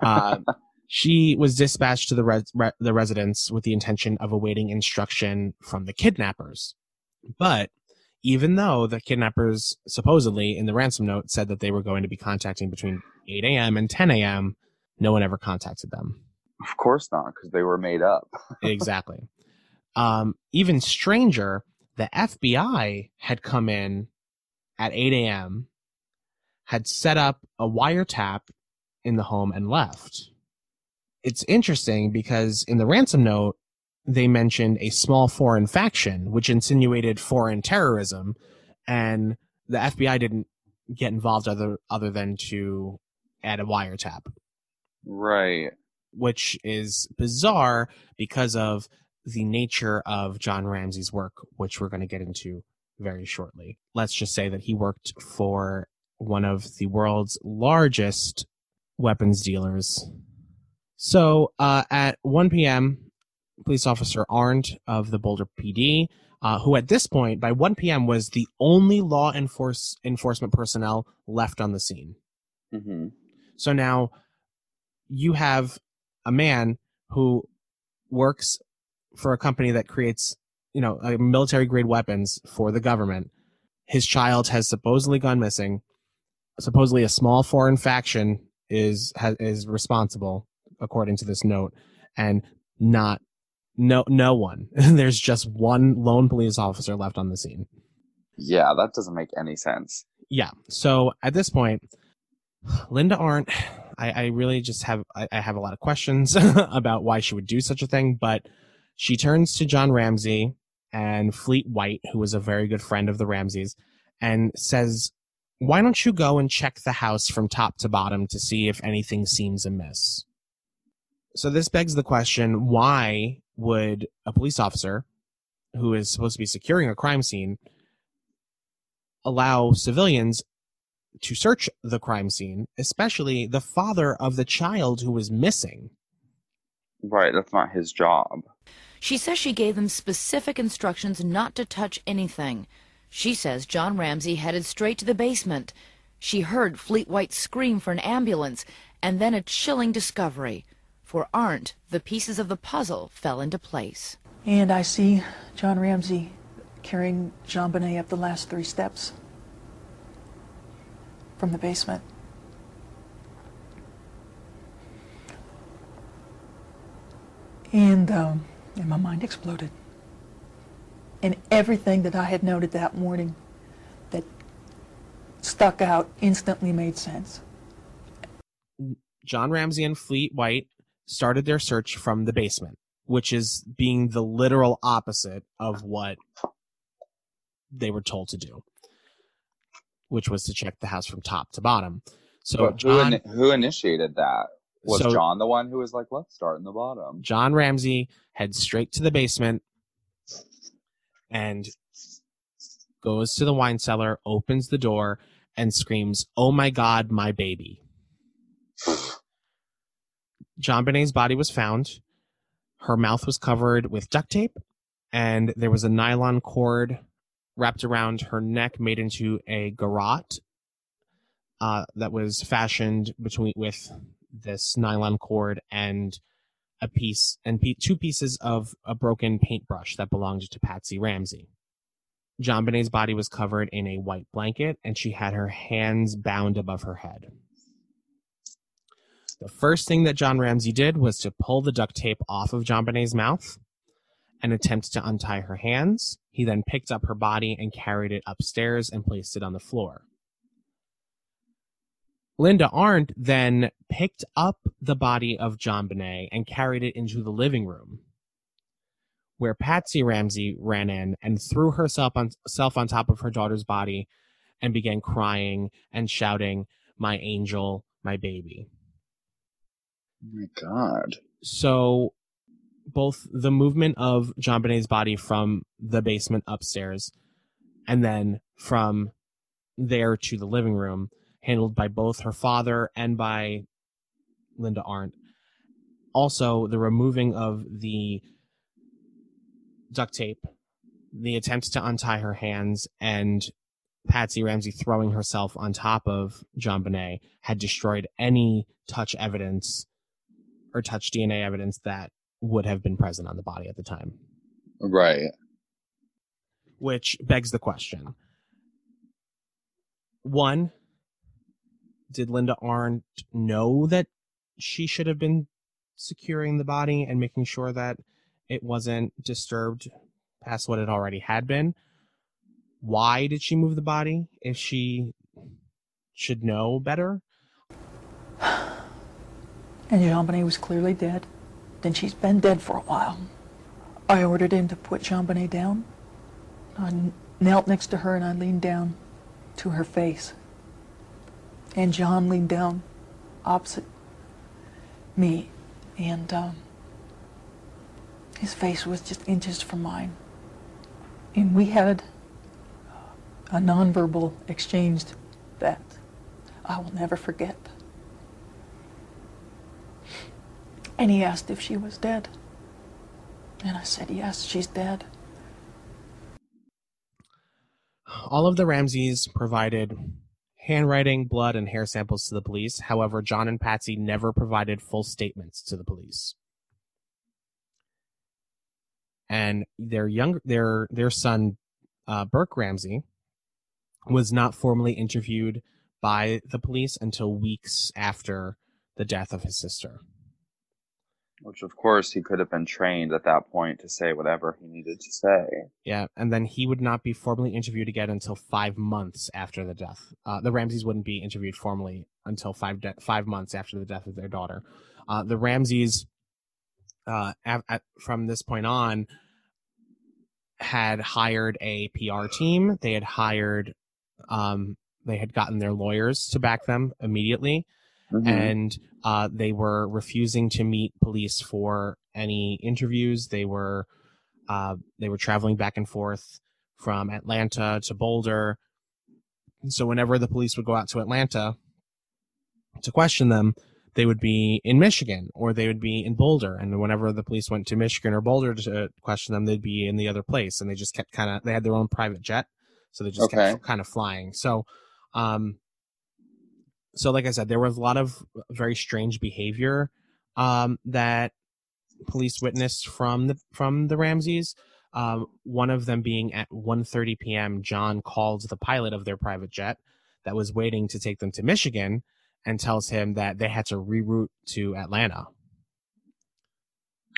Speaker 1: Uh, she was dispatched to the res- re- the residence with the intention of awaiting instruction from the kidnappers. But even though the kidnappers supposedly in the ransom note said that they were going to be contacting between 8 a.m. and 10 a.m., no one ever contacted them.
Speaker 2: Of course not, because they were made up.
Speaker 1: exactly. Um, even stranger, the FBI had come in at 8 a.m., had set up a wiretap in the home and left. It's interesting because in the ransom note, they mentioned a small foreign faction, which insinuated foreign terrorism, and the FBI didn't get involved other other than to add a wiretap
Speaker 2: Right.
Speaker 1: which is bizarre because of the nature of John Ramsey's work, which we're going to get into very shortly. Let's just say that he worked for one of the world's largest weapons dealers. So uh, at 1 p.m., police officer Arndt of the Boulder PD, uh, who at this point, by 1 p.m., was the only law enforce- enforcement personnel left on the scene.
Speaker 2: hmm
Speaker 1: So now you have a man who works for a company that creates, you know, military grade weapons for the government. His child has supposedly gone missing. Supposedly, a small foreign faction is has, is responsible, according to this note, and not no no one. There's just one lone police officer left on the scene.
Speaker 2: Yeah, that doesn't make any sense.
Speaker 1: yeah so at this point linda arndt i, I really just have I, I have a lot of questions about why she would do such a thing but she turns to john ramsey and fleet white who was a very good friend of the ramseys and says why don't you go and check the house from top to bottom to see if anything seems amiss so this begs the question why would a police officer who is supposed to be securing a crime scene allow civilians to search the crime scene, especially the father of the child who was missing.
Speaker 2: Right, that's not his job.
Speaker 5: She says she gave them specific instructions not to touch anything. She says John Ramsey headed straight to the basement. She heard Fleet White scream for an ambulance, and then a chilling discovery. For Arndt, the pieces of the puzzle fell into place.
Speaker 6: And I see John Ramsey carrying JonBenét up the last three steps from the basement. And, um, and my mind exploded. And everything that I had noted that morning that stuck out instantly made sense.
Speaker 1: John Ramsey and Fleet White started their search from the basement, which is being the literal opposite of what they were told to do, which was to check the house from top to bottom. So
Speaker 2: But who,
Speaker 1: John,
Speaker 2: ini- who initiated that? Was
Speaker 1: So-
Speaker 2: John the one who was like, let's start in the bottom?
Speaker 1: John Ramsey heads straight to the basement and goes to the wine cellar, opens the door, and screams, Oh my God, my baby. JonBenét's body was found. Her mouth was covered with duct tape, and there was a nylon cord wrapped around her neck, made into a garrote uh, that was fashioned between with this nylon cord and a piece and pe- two pieces of a broken paintbrush that belonged to Patsy Ramsey. JonBenét's body was covered in a white blanket, and she had her hands bound above her head. The first thing that John Ramsey did was to pull the duct tape off of JonBenét's mouth and attempt to untie her hands. He then picked up her body and carried it upstairs and placed it on the floor. Linda Arndt then picked up the body of JonBenét and carried it into the living room, where Patsy Ramsey ran in and threw herself on, self on top of her daughter's body and began crying and shouting, My angel, my baby.
Speaker 2: My god.
Speaker 1: So both the movement of JonBenét's body from the basement upstairs and then from there to the living room handled by both her father and by Linda Arndt. Also, the removing of the duct tape, the attempt to untie her hands, and Patsy Ramsey throwing herself on top of JonBenét had destroyed any touch evidence or touch DNA evidence that would have been present on the body at the time.
Speaker 2: Right.
Speaker 1: Which begs the question. One, did Linda Arndt know that she should have been securing the body and making sure that it wasn't disturbed past what it already had been? Why did she move the body if she should know better?
Speaker 6: And JonBenét was clearly dead. Then she's been dead for a while. I ordered him to put JonBenét down. I knelt next to her and I leaned down to her face. And John leaned down opposite me. And um, his face was just inches from mine. And we had a nonverbal exchange that I will never forget. And he asked if she was dead. And I said, yes, she's dead.
Speaker 1: All of the Ramseys provided handwriting, blood, and hair samples to the police. However, John and Patsy never provided full statements to the police. And their young their their son, uh, Burke Ramsey, was not formally interviewed by the police until weeks after the death of his sister.
Speaker 2: Which, of course, he could have been trained at that point to say whatever he needed to say.
Speaker 1: Yeah, and then he would not be formally interviewed again until five months after the death. Uh, the Ramseys wouldn't be interviewed formally until five de- five months after the death of their daughter. Uh, the Ramseys, uh, at, at, from this point on, had hired a PR team. They had hired, um, they had gotten their lawyers to back them immediately
Speaker 2: Mhm.
Speaker 1: and uh, they were refusing to meet police for any interviews. They were uh, they were traveling back and forth from Atlanta to Boulder. So whenever the police would go out to Atlanta to question them, they would be in Michigan or they would be in Boulder. And whenever the police went to Michigan or Boulder to question them, they'd be in the other place. And they just kept kind of they had their own private jet, so they just
Speaker 2: Okay.
Speaker 1: kept kind of flying. So. Um, so like i said there was a lot of very strange behavior um, that police witnessed from the from the ramseys um, one of them being at 1.30 p.m john calls the pilot of their private jet that was waiting to take them to michigan and tells him that they had to reroute to atlanta.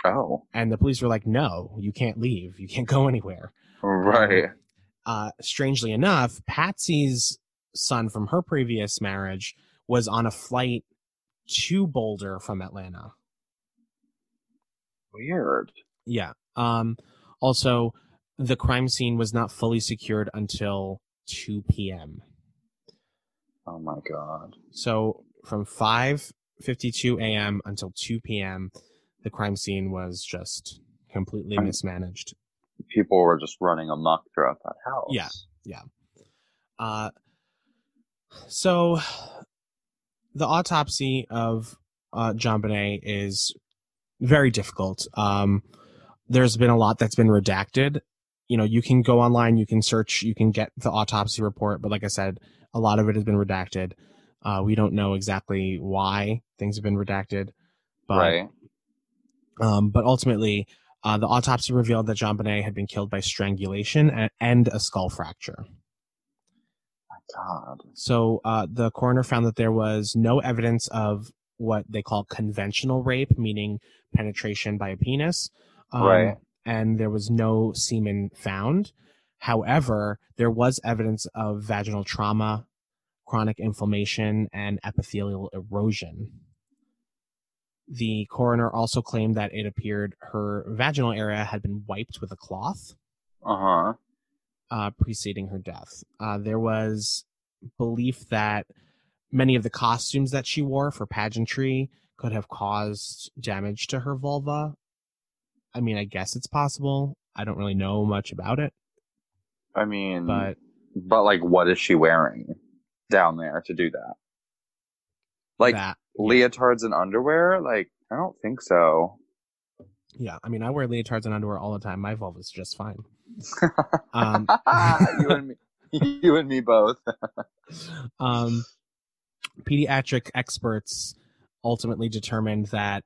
Speaker 2: Oh,
Speaker 1: and the police were like no you can't leave. You can't go anywhere.
Speaker 2: Right.
Speaker 1: uh, strangely enough, Patsy's son from her previous marriage was on a flight to Boulder from Atlanta.
Speaker 2: Weird.
Speaker 1: Yeah. Um, also, the crime scene was not fully secured until 2 p.m.
Speaker 2: Oh my god.
Speaker 1: So from 5:52 a.m. until 2 p.m., the crime scene was just completely
Speaker 2: Right.
Speaker 1: mismanaged.
Speaker 2: People were just running amok throughout that house.
Speaker 1: Yeah. Yeah. Uh, so the autopsy of uh, JonBenét is very difficult. Um, there's been a lot that's been redacted. You know, you can go online, you can search, you can get the autopsy report, but like I said, a lot of it has been redacted. Uh, we don't know exactly why things have been redacted, but
Speaker 2: right.
Speaker 1: um, but ultimately, uh, the autopsy revealed that JonBenét had been killed by strangulation and, and a skull fracture.
Speaker 2: God.
Speaker 1: So uh, the coroner found that there was no evidence of what they call conventional rape, meaning penetration by a penis. Um,
Speaker 2: Right.
Speaker 1: And there was no semen found. However, there was evidence of vaginal trauma, chronic inflammation, and epithelial erosion. The coroner also claimed that it appeared her vaginal area had been wiped with a cloth
Speaker 2: Uh huh.
Speaker 1: Uh, preceding her death. Uh, there was belief that many of the costumes that she wore for pageantry could have caused damage to her vulva. I mean, I guess it's possible. I don't really know much about it,
Speaker 2: I mean,
Speaker 1: but
Speaker 2: but like, what is she wearing down there to do that? Like
Speaker 1: that,
Speaker 2: leotards and underwear? Like, I don't think so.
Speaker 1: yeah. I mean, I wear leotards and underwear all the time. My vulva's just fine. Um,
Speaker 2: you and me, you and me both.
Speaker 1: um, pediatric experts ultimately determined that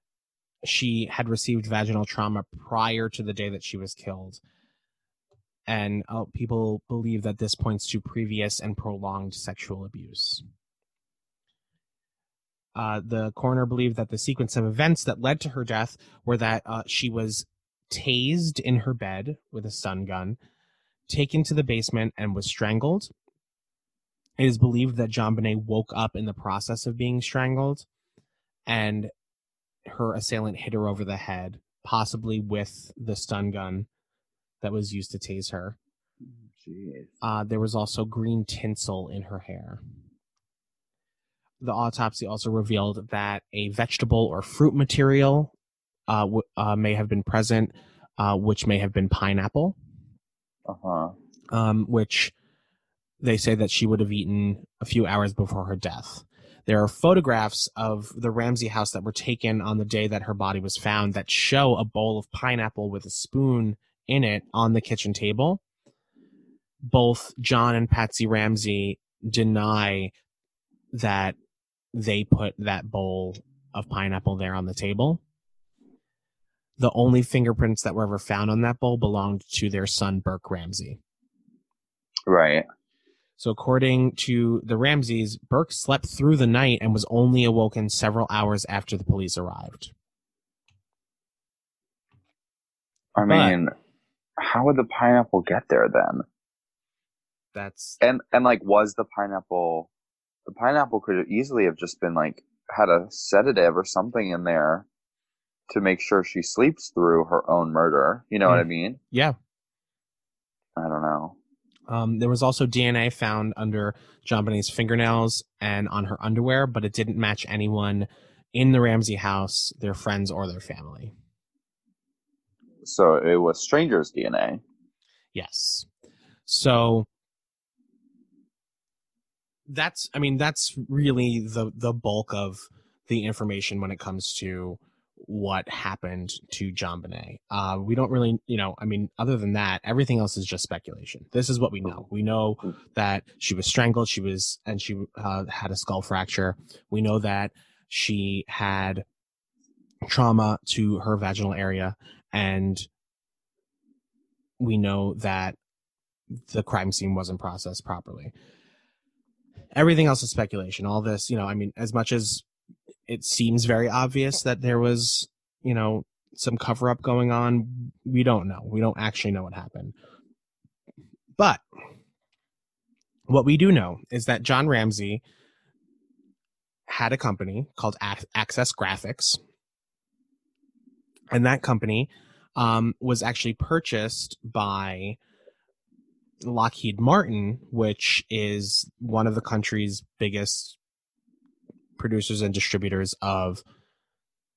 Speaker 1: she had received vaginal trauma prior to the day that she was killed. And uh, people believe that this points to previous and prolonged sexual abuse. Uh, the coroner believed that the sequence of events that led to her death were that uh, she was tased in her bed with a stun gun, taken to the basement, and was strangled. It is believed that JonBenét woke up in the process of being strangled, and her assailant hit her over the head, possibly with the stun gun that was used to tase her. Uh, there was also green tinsel in her hair. The autopsy also revealed that a vegetable or fruit material uh, w- uh, may have been present, uh, which may have been pineapple,
Speaker 2: Uh huh.
Speaker 1: um, which they say that she would have eaten a few hours before her death. There are photographs of the Ramsey house that were taken on the day that her body was found that show a bowl of pineapple with a spoon in it on the kitchen table. Both John and Patsy Ramsey deny that they put that bowl of pineapple there on the table. The only fingerprints that were ever found on that bowl belonged to their son, Burke Ramsey.
Speaker 2: Right.
Speaker 1: So, according to the Ramseys, Burke slept through the night and was only awoken several hours after the police arrived.
Speaker 2: I
Speaker 1: But-
Speaker 2: mean, how would the pineapple get there then?
Speaker 1: That's
Speaker 2: And and like, was the pineapple? The pineapple could easily have just been like had a sedative or something in there to make sure she sleeps through her own murder. You know what I
Speaker 1: Mm.
Speaker 2: mean?
Speaker 1: yeah.
Speaker 2: I don't know.
Speaker 1: Um, there was also DNA found under JonBenét's fingernails and on her underwear, but it didn't match anyone in the Ramsey house, their friends, or their family.
Speaker 2: So it was stranger's DNA.
Speaker 1: Yes. So that's I mean that's really the the bulk of the information when it comes to what happened to JonBenét. Uh, we don't really, you know, I mean, other than that, everything else is just speculation. This is what we know. We know that she was strangled. She was, and she uh, had a skull fracture. We know that she had trauma to her vaginal area, and we know that the crime scene wasn't processed properly. Everything else is speculation. All this, you know, I mean, as much as it seems very obvious that there was, you know, some cover up going on, we don't know. We don't actually know what happened. But what we do know is that John Ramsey had a company called Ac- Access Graphics. And that company um, was actually purchased by Lockheed Martin, which is one of the country's biggest producers and distributors of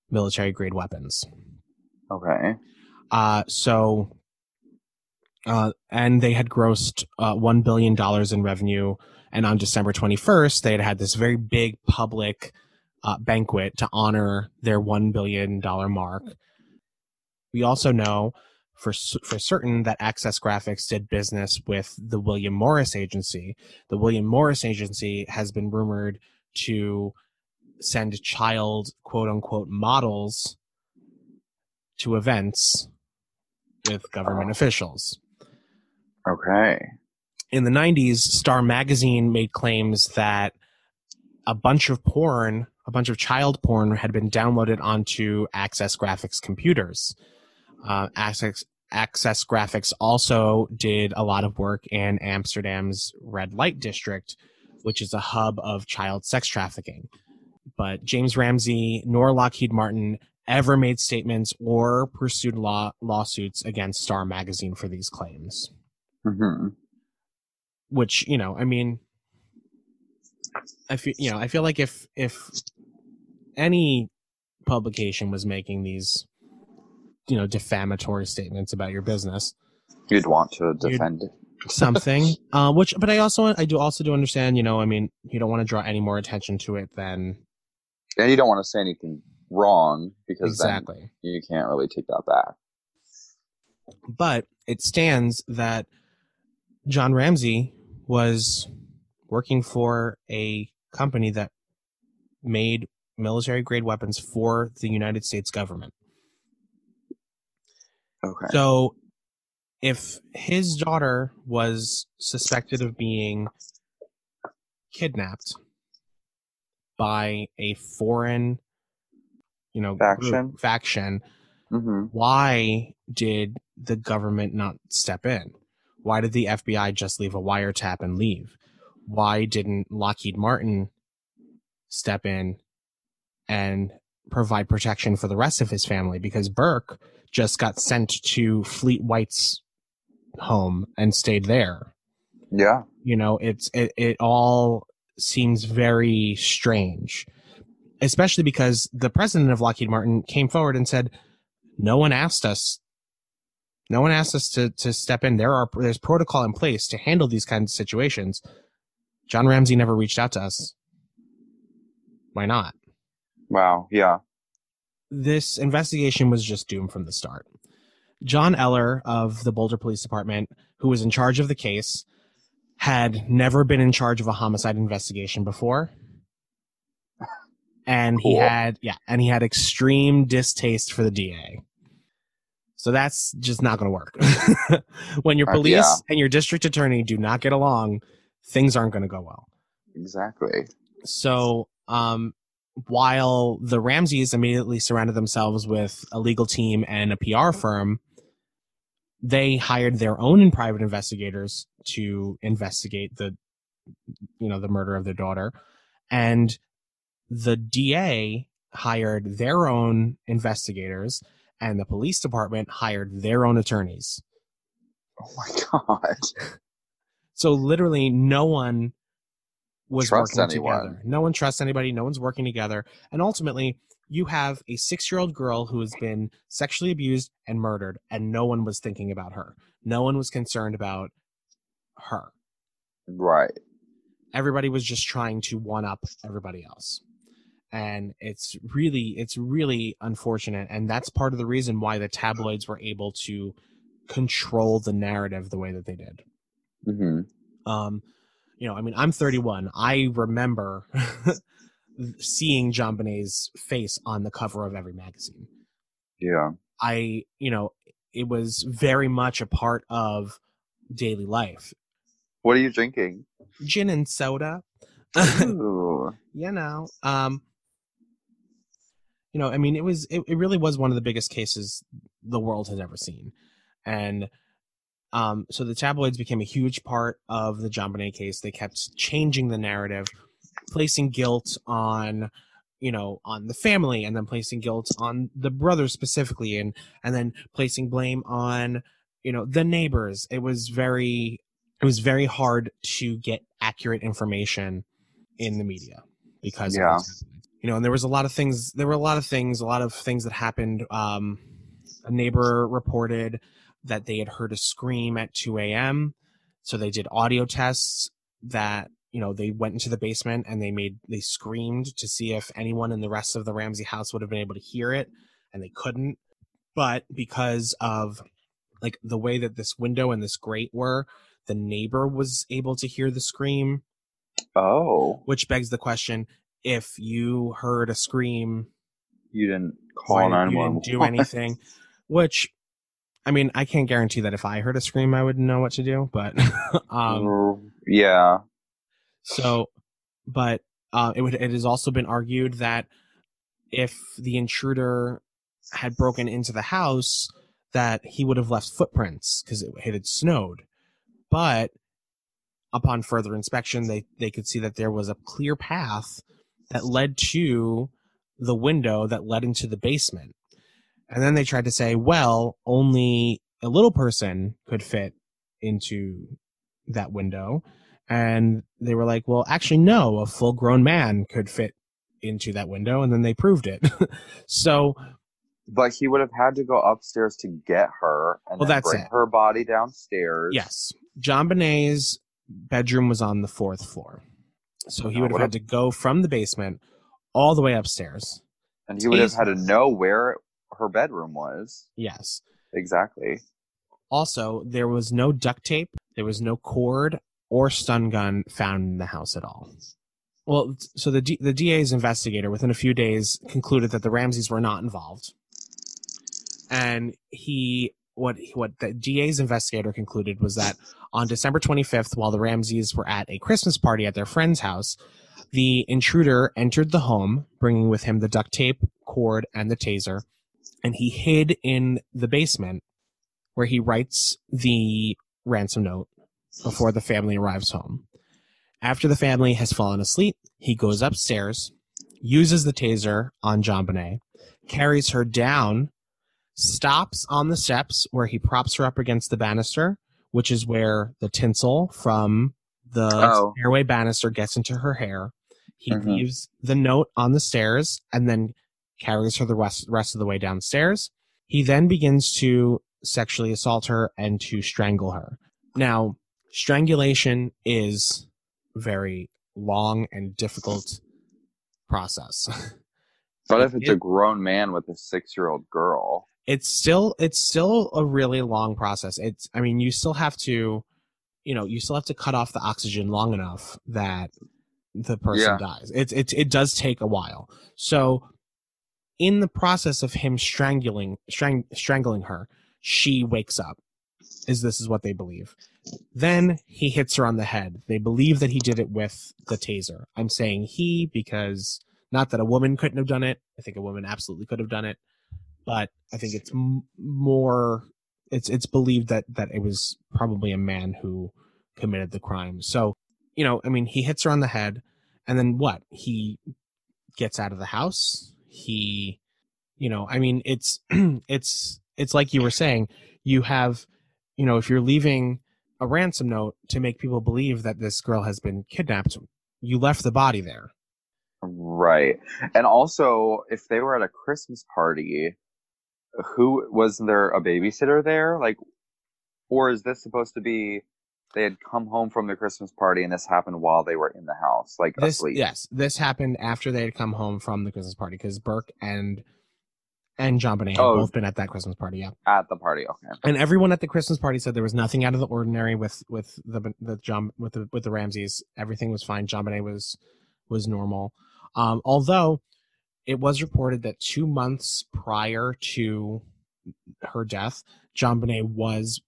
Speaker 1: military grade weapons.
Speaker 2: Okay.
Speaker 1: Uh, so uh, and they had grossed uh, one billion dollars in revenue. And on December 21st, they had had this very big public uh, banquet to honor their one billion dollar mark. We also know for for certain that Access Graphics did business with the William Morris Agency. The William Morris Agency has been rumored to send child quote unquote models to events with government officials.
Speaker 2: Okay.
Speaker 1: In the 90s, Star Magazine made claims that a bunch of porn, a bunch of child porn, had been downloaded onto Access Graphics computers. Uh, Access, Access Graphics also did a lot of work in Amsterdam's red light district, which is a hub of child sex trafficking. But James Ramsey nor Lockheed Martin ever made statements or pursued law lawsuits against Star Magazine for these claims.
Speaker 2: hmm
Speaker 1: Which you know, I mean, I feel you know, I feel like if if any publication was making these you know defamatory statements about your business
Speaker 2: You'd want to defend it.
Speaker 1: something uh, which but i also i do also do understand you know i mean you don't want to draw any more attention to it than
Speaker 2: And you don't want to say anything wrong because
Speaker 1: exactly
Speaker 2: then you can't really take that back.
Speaker 1: but it stands that john ramsey was working for a company that made military grade weapons for the united states government
Speaker 2: Okay.
Speaker 1: So, if his daughter was suspected of being kidnapped by a foreign, you know, group-
Speaker 2: Faction?
Speaker 1: faction,
Speaker 2: hmm
Speaker 1: why did the government not step in? Why did the FBI just leave a wiretap and leave? Why didn't Lockheed Martin step in and provide protection for the rest of his family? Because Burke just got sent to Fleet White's home and stayed there.
Speaker 2: Yeah.
Speaker 1: You know, it's it, it all seems very strange. Especially because the president of Lockheed Martin came forward and said, No one asked us no one asked us to to step in. There are there's protocol in place to handle these kinds of situations. John Ramsey never reached out to us. Why not?
Speaker 2: Wow. Yeah.
Speaker 1: this investigation was just doomed from the start. John Eller of the Boulder Police Department, who was in charge of the case, had never been in charge of a homicide investigation before. And he had, yeah, and he had extreme distaste for the DA. So that's just not going to work. when your
Speaker 2: Uh,
Speaker 1: police
Speaker 2: yeah.
Speaker 1: and your district attorney do not get along, things aren't going to go well.
Speaker 2: Exactly.
Speaker 1: So, um, while the Ramseys immediately surrounded themselves with a legal team and a PR firm, they hired their own private investigators to investigate the, you know, the murder of their daughter, and the DA hired their own investigators, and the police department hired their own attorneys.
Speaker 2: Oh my god.
Speaker 1: So literally, no one was
Speaker 2: Trust
Speaker 1: working
Speaker 2: anyone.
Speaker 1: together. No one trusts anybody. No one's working together. And ultimately, you have a six-year-old girl who has been sexually abused and murdered, and no one was thinking about her. No one was concerned about her.
Speaker 2: Right.
Speaker 1: Everybody was just trying to one up everybody else. And it's really, it's really unfortunate. And that's part of the reason why the tabloids were able to control the narrative the way that they did.
Speaker 2: hmm
Speaker 1: um you know i mean i'm 31 i remember seeing JonBenét's face on the cover of every magazine
Speaker 2: Yeah.
Speaker 1: i you know it was very much a part of daily life
Speaker 2: What are you drinking?
Speaker 1: gin and soda. You know um you know i mean it was it, it really was one of the biggest cases the world has ever seen. And um so the tabloids became a huge part of the JonBenét case. They kept changing the narrative placing guilt on you know on the family and then placing guilt on the brothers specifically and and then placing blame on you know the neighbors. It was very it was very hard to get accurate information in the media because
Speaker 2: Yeah.
Speaker 1: you know and there was a lot of things there were a lot of things a lot of things that happened um a neighbor reported that they had heard a scream at 2 a.m. So they did audio tests that, you know, they went into the basement and they made, they screamed to see if anyone in the rest of the Ramsey house would have been able to hear it and they couldn't. But because of like the way that this window and this grate were, the neighbor was able to hear the scream,
Speaker 2: Oh,
Speaker 1: which begs the question if you heard a scream
Speaker 2: you didn't call
Speaker 1: didn't- you didn't do anything? Which i mean i can't guarantee that if i heard a scream i would know what to do but um
Speaker 2: yeah.
Speaker 1: so but uh it would it has also been argued that if the intruder had broken into the house that he would have left footprints because it, it had snowed but upon further inspection they they could see that there was a clear path that led to the window that led into the basement and then they tried to say well only a little person could fit into that window and they were like well actually no a full grown man could fit into that window and then they proved it so
Speaker 2: But he would have had to go upstairs to get her and
Speaker 1: Well,
Speaker 2: then
Speaker 1: that's
Speaker 2: bring
Speaker 1: it.
Speaker 2: her body downstairs.
Speaker 1: Yes. JonBenét's bedroom was on the fourth floor. So he
Speaker 2: Oh,
Speaker 1: would have had to go from the basement all the way upstairs.
Speaker 2: And he would have had to know where her bedroom was.
Speaker 1: Yes.
Speaker 2: Exactly.
Speaker 1: Also, there was no duct tape, there was no cord or stun gun found in the house at all. Well, so the D- the DA's investigator within a few days concluded that the Ramseys were not involved. And he what what the DA's investigator concluded was that on December 25th while the Ramseys were at a Christmas party at their friend's house, the intruder entered the home bringing with him the duct tape, cord and the taser, and he hid in the basement where he writes the ransom note before the family arrives home. After the family has fallen asleep, he goes upstairs, uses the taser on John carries her down, stops on the steps where he props her up against the banister, which is where the tinsel from the
Speaker 2: Oh.
Speaker 1: stairway banister gets into her hair. He
Speaker 2: Mhm.
Speaker 1: leaves the note on the stairs and then carries her the rest, rest of the way downstairs. He then begins to sexually assault her and to strangle her. Now, strangulation is very long and difficult process.
Speaker 2: But if it's a grown man with a six year old girl,
Speaker 1: it's still it's still a really long process. It's I mean, you still have to you know, you still have to cut off the oxygen long enough that the person
Speaker 2: Yeah.
Speaker 1: dies. It it it does take a while. So in the process of him strangling strang, strangling her, she wakes up. Is this is what they believe. Then he hits her on the head. They believe that he did it with the taser. I'm saying he because not that a woman couldn't have done it. I think a woman absolutely could have done it, but I think it's m- more. It's it's believed that that it was probably a man who committed the crime. So you know, I mean, he hits her on the head, and then what? He gets out of the house. He, you know, I mean, it's it's it's like you were saying. You have, you know, if you're leaving a ransom note to make people believe that this girl has been kidnapped, you left the body there.
Speaker 2: right? And also, if they were at a Christmas party, who was there a babysitter there? Like, or is this supposed to be they had come home from the Christmas party and this happened while they were in the house, like
Speaker 1: this
Speaker 2: asleep?
Speaker 1: yes this happened after they had come home from the christmas party because burke and and JonBenét had
Speaker 2: Oh.
Speaker 1: both been at that christmas party yeah
Speaker 2: At the party, okay.
Speaker 1: and everyone at the christmas party said there was nothing out of the ordinary with with the the john with the with the Ramseys everything was fine JonBenét was was normal um although it was reported that two months prior to her death JonBenét was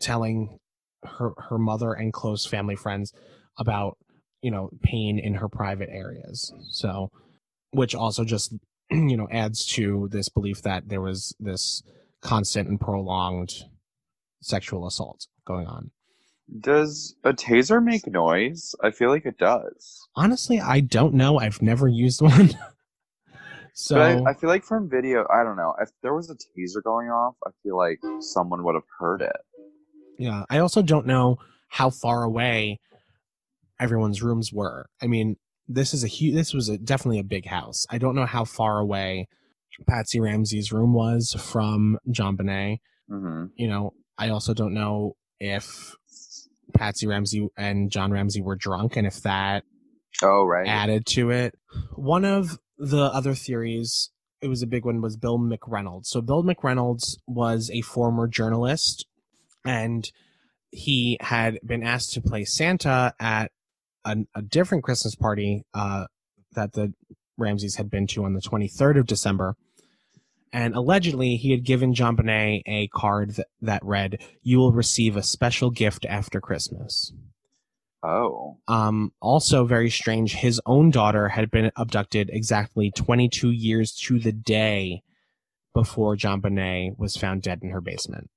Speaker 1: telling her her mother and close family friends about you know pain in her private areas so which also just you know adds to this belief that there was this constant and prolonged sexual assault going on
Speaker 2: Does a taser make noise? I feel like it does.
Speaker 1: honestly i don't know i've never used one so
Speaker 2: I, I feel like from video, I don't know. If there was a taser going off, I feel like someone would have heard it.
Speaker 1: yeah i also don't know how far away everyone's rooms were i mean this is a huge this was a, definitely a big house i don't know how far away patsy ramsey's room was from JonBenét
Speaker 2: hmm
Speaker 1: you know I also don't know if Patsy Ramsey and John Ramsey were drunk and if that
Speaker 2: Oh right.
Speaker 1: added to it. One of the other theories, it was a big one, was Bill McReynolds. So Bill McReynolds was a former journalist and he had been asked to play Santa at a, a different Christmas party uh, that the Ramseys had been to on the 23rd of December. And allegedly, he had given JonBenét a card that, that read, You will receive a special gift after Christmas.
Speaker 2: Oh.
Speaker 1: Um, also, very strange, his own daughter had been abducted exactly 22 years to the day before JonBenét was found dead in her basement.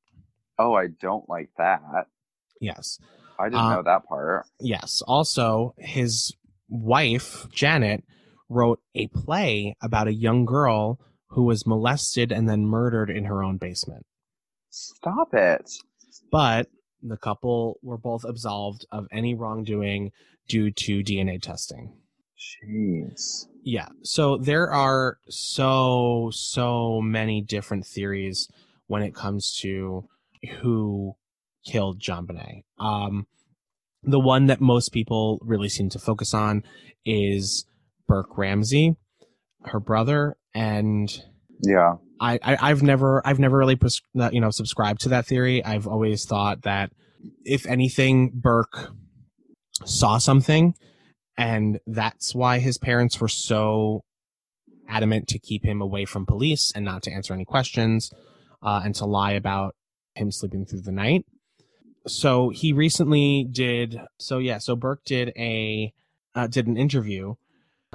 Speaker 2: Oh, I don't like that.
Speaker 1: Yes.
Speaker 2: I didn't
Speaker 1: Uh,
Speaker 2: know that part.
Speaker 1: Yes. Also, his wife, Janet, wrote a play about a young girl who was molested and then murdered in her own basement.
Speaker 2: Stop it.
Speaker 1: But the couple were both absolved of any wrongdoing due to DNA testing.
Speaker 2: Jeez.
Speaker 1: Yeah. So there are so, so many different theories when it comes to who killed JonBenét. Um, the one that most people really seem to focus on is Burke Ramsey, her brother, and
Speaker 2: Yeah.
Speaker 1: I, I I've never I've never really pres- you know subscribed to that theory. I've always thought that if anything, Burke saw something, and that's why his parents were so adamant to keep him away from police and not to answer any questions, uh, and to lie about him sleeping through the night. So he recently did. So yeah. So Burke did a uh, did an interview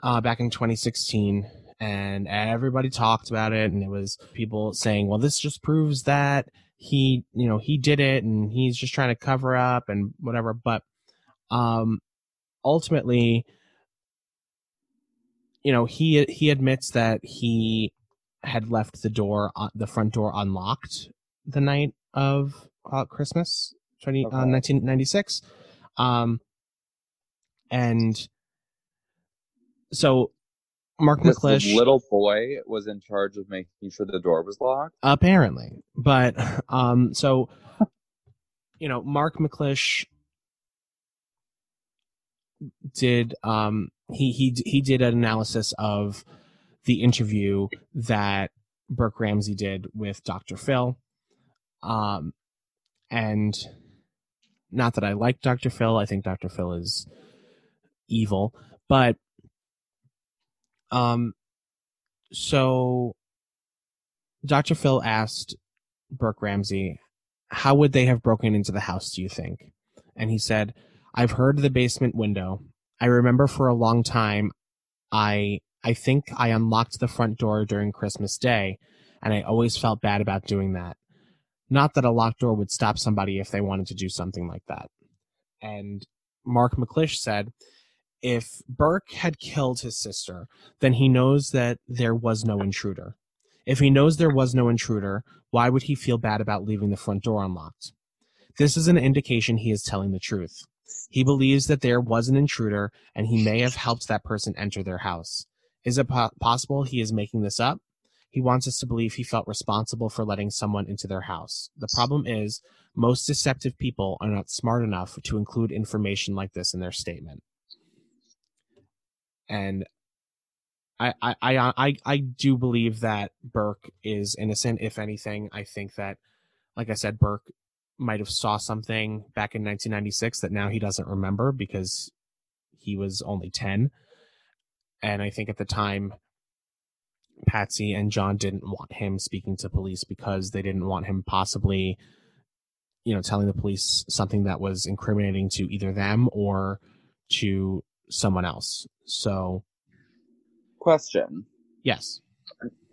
Speaker 1: uh, back in 2016 and everybody talked about it and it was people saying well this just proves that he you know he did it and he's just trying to cover up and whatever. But um ultimately you know he he admits that he had left the door uh, the front door unlocked the night of uh, christmas 20 uh, 1996 um and so mark
Speaker 2: This
Speaker 1: mcclish
Speaker 2: little boy was in charge of making sure the door was locked.
Speaker 1: apparently but um so you know mark mcclish did um he he he did an analysis of the interview that burke ramsey did with dr phil um and not that i like dr phil i think dr phil is evil but um so Dr. Phil asked Burke Ramsey, How would they have broken into the house, do you think? And he said, I've heard the basement window. I remember for a long time I I think I unlocked the front door during Christmas Day, and I always felt bad about doing that. Not that a locked door would stop somebody if they wanted to do something like that. And Mark McClish said, if Burke had killed his sister, then he knows that there was no intruder. If he knows there was no intruder, why would he feel bad about leaving the front door unlocked? This is an indication he is telling the truth. He believes that there was an intruder and he may have helped that person enter their house. Is it po- possible he is making this up? He wants us to believe he felt responsible for letting someone into their house. The problem is, most deceptive people are not smart enough to include information like this in their statement. And I, I, I, uh, I, I do believe that Burke is innocent. If anything, I think that, like I said, Burke might have saw something back in 1996 that now he doesn't remember because he was only 10. And I think at the time, Patsy and John didn't want him speaking to police because they didn't want him possibly, you know, telling the police something that was incriminating to either them or to someone else. So,
Speaker 2: Question.
Speaker 1: yes.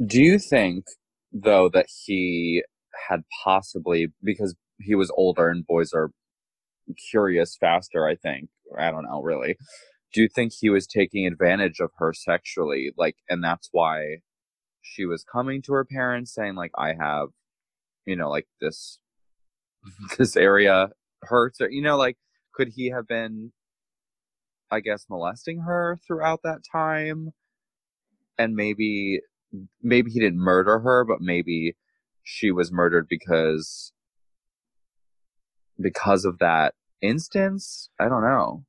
Speaker 2: Do you think, though, that he had possibly, because he was older and boys are curious faster, I think, I don't know, really. Do you think he was taking advantage of her sexually? Like, and that's why she was coming to her parents saying, like, I have, you know, like this, this area hurts, or, you know, like, could he have been, I guess, molesting her throughout that time? and maybe maybe he didn't murder her but maybe she was murdered because because of that instance. I don't know.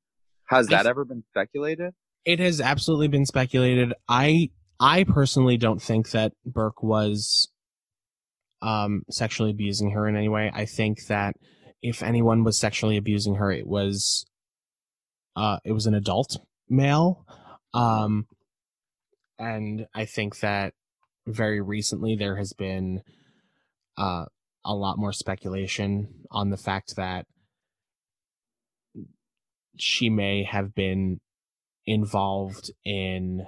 Speaker 2: Has
Speaker 1: I
Speaker 2: that
Speaker 1: th-
Speaker 2: ever been speculated?
Speaker 1: It has absolutely been speculated. I I personally don't think that Burke was um sexually abusing her in any way. I think that if anyone was sexually abusing her, it was uh it was an adult male. Um and I think that very recently there has been uh a lot more speculation on the fact that she may have been involved in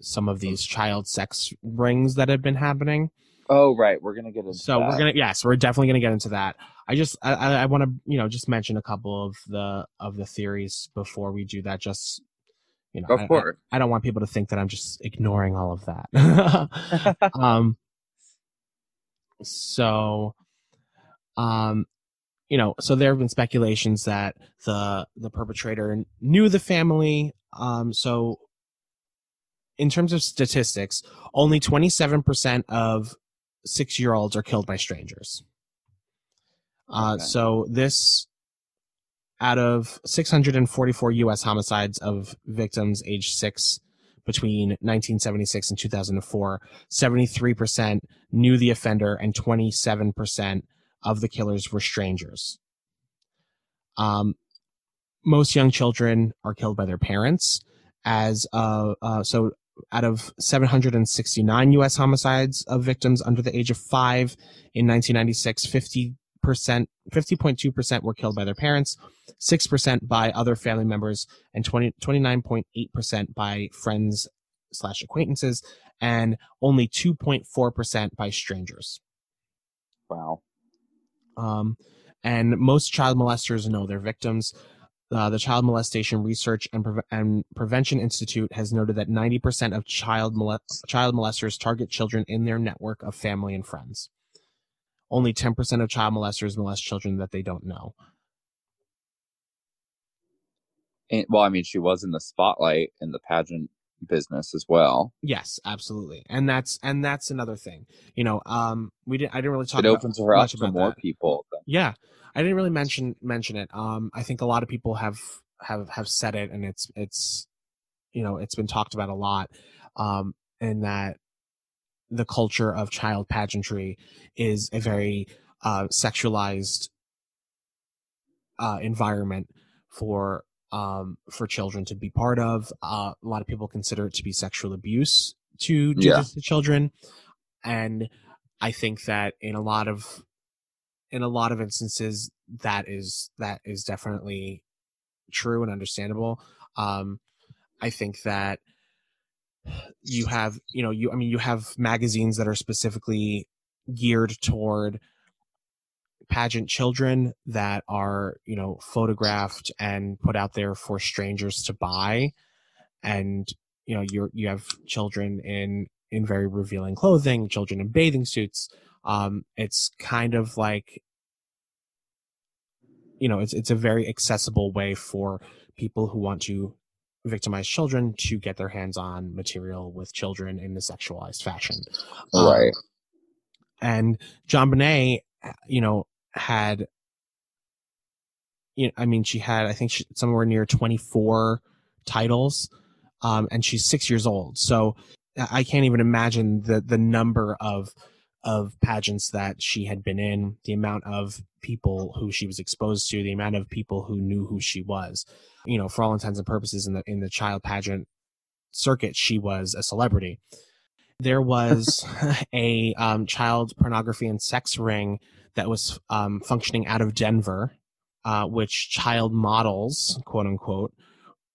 Speaker 1: some of these child sex rings that have been happening.
Speaker 2: Oh, right. We're gonna get into
Speaker 1: So
Speaker 2: that.
Speaker 1: we're gonna yes, we're definitely gonna get into that. I just I I, I want to you know just mention a couple of the of the theories before we do that. Just you know,
Speaker 2: Of
Speaker 1: I- I-
Speaker 2: course.
Speaker 1: I, don't want people to think that I'm just ignoring all of that. um. So, um, you know, so there have been speculations that the the perpetrator knew the family. Um, so in terms of statistics, only 27% of six year olds are killed by strangers. Uh,
Speaker 2: Okay.
Speaker 1: So this, out of 644 U.S. homicides of victims aged six between 1976 and 2004, 73% knew the offender and 27% of the killers were strangers. Um, most young children are killed by their parents as uh, uh so out of 769 US homicides of victims under the age of 5 in 1996 50% 50.2% were killed by their parents 6% by other family members and 20 29.8% by friends slash acquaintances and only 2.4% by strangers
Speaker 2: wow.
Speaker 1: um, and most child molesters know their victims. Uh, the Child Molestation Research and, Preve- and Prevention Institute has noted that 90% of child, mole- child molesters target children in their network of family and friends. Only 10% of child molesters molest children that they don't know.
Speaker 2: And, well, I mean, she was in the spotlight in the pageant business as well.
Speaker 1: Yes, absolutely, and that's and that's another thing. You know, um, we didn't I didn't really talk.
Speaker 2: It
Speaker 1: about
Speaker 2: opens her up
Speaker 1: much
Speaker 2: to more
Speaker 1: that.
Speaker 2: people. than-
Speaker 1: Yeah, I didn't really mention mention it. Um, I think a lot of people have have have said it, and it's it's you know it's been talked about a lot. Um, and that the culture of child pageantry is a very uh, sexualized uh, environment for um, for children to be part of. Uh, a lot of people consider it to be sexual abuse to do
Speaker 2: Yeah.
Speaker 1: this to children, and I think that in a lot of in a lot of instances that is that is definitely true and understandable. Um, I think that you have you know you I mean you have magazines that are specifically geared toward pageant children that are you know photographed and put out there for strangers to buy. And you know you you have children in in very revealing clothing children in bathing suits. Um it's kind of like you know it's it's a very accessible way for people who want to victimize children to get their hands on material with children in a sexualized fashion Um,
Speaker 2: Right.
Speaker 1: and JonBenét, you know, had, you know, I mean, she had, I think, she, somewhere near 24 titles, um, and she's six years old. So I can't even imagine the the number of of pageants that she had been in, the amount of people who she was exposed to, the amount of people who knew who she was. You know, for all intents and purposes, in the in the child pageant circuit, she was a celebrity there was a um, child pornography and sex ring that was um, functioning out of Denver, uh, which child models, quote unquote,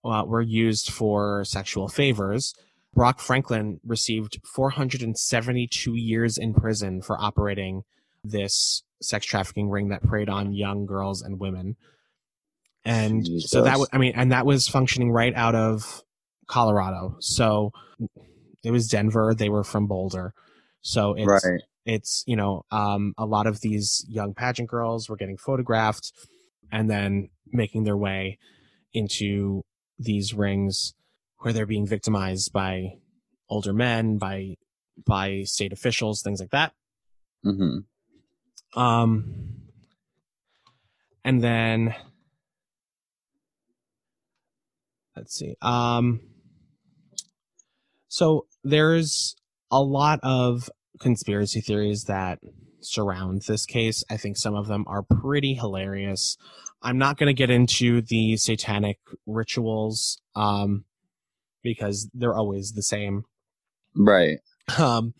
Speaker 1: uh, were used for sexual favors. Brock Franklin received 472 years in prison for operating this sex trafficking ring that preyed on young girls and women. And so that was, I mean, and that was functioning right out of Colorado. So it was Denver. They were from Boulder. So it's,
Speaker 2: right.
Speaker 1: it's you know um, a lot of these young pageant girls were getting photographed and then making their way into these rings where they're being victimized by older men by by state officials things like that
Speaker 2: hmm
Speaker 1: um and then let's see. Um, so there's a lot of conspiracy theories that surround this case. I think some of them are pretty hilarious. I'm not going to get into the satanic rituals um, because they're always the same.
Speaker 2: Right.
Speaker 1: Um,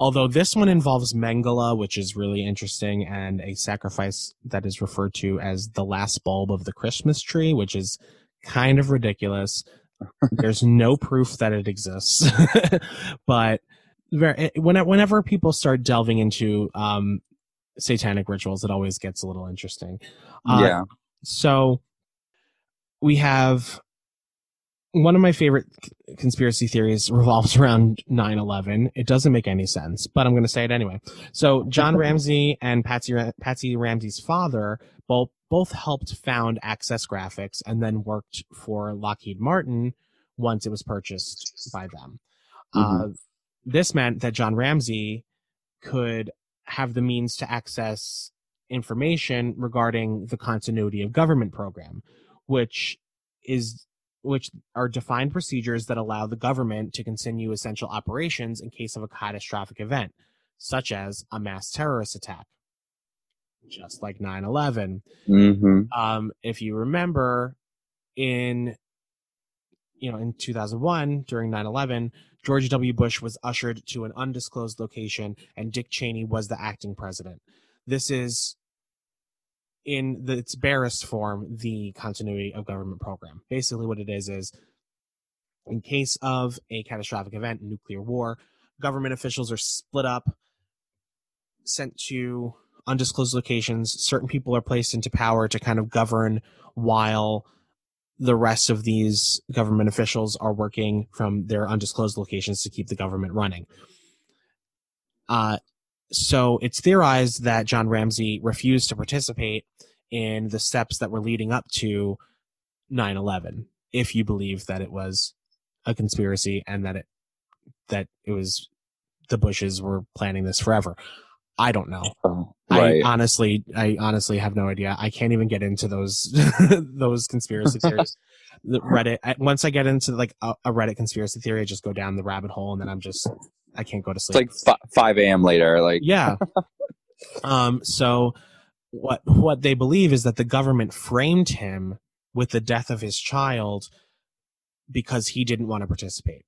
Speaker 1: although this one involves Mengele, which is really interesting, and a sacrifice that is referred to as the last bulb of the Christmas tree, which is kind of ridiculous. There's no proof that it exists, but whenever people start delving into um, satanic rituals, it always gets a little interesting. Uh,
Speaker 2: yeah.
Speaker 1: so we have one of my favorite conspiracy theories revolves around 9-11 it doesn't make any sense but i'm going to say it anyway. So john ramsey and patsy, patsy ramsey's father both both helped found access graphics and then worked for lockheed martin once it was purchased by them. Uh, this meant that john ramsey could have the means to access information regarding the continuity of government program, which is which are defined procedures that allow the government to continue essential operations in case of a catastrophic event, such as a mass terrorist attack, just like 9/11
Speaker 2: hmm
Speaker 1: um, if you remember in you know in 2001 during 9-11 george w. Bush was ushered to an undisclosed location and dick cheney was the acting president. This is in the, its barest form the continuity of government program basically what it is is in case of a catastrophic event nuclear war government officials are split up sent to undisclosed locations. Certain people are placed into power to kind of govern while the rest of these government officials are working from their undisclosed locations to keep the government running. Uh, so it's theorized that John Ramsey refused to participate in the steps that were leading up to 9 11, if you believe that it was a conspiracy and that it that it was the Bushes were planning this forever. I don't know.
Speaker 2: Oh, right.
Speaker 1: I honestly, I honestly have no idea. I can't even get into those those conspiracy theories. The Reddit. I, once I get into like a, a Reddit conspiracy theory, I just go down the rabbit hole, and then I'm just I can't go to
Speaker 2: it's
Speaker 1: sleep.
Speaker 2: like fi- 5 a.m. later. Like,
Speaker 1: yeah. um. So what what they believe is that the government framed him with the death of his child because he didn't want to participate.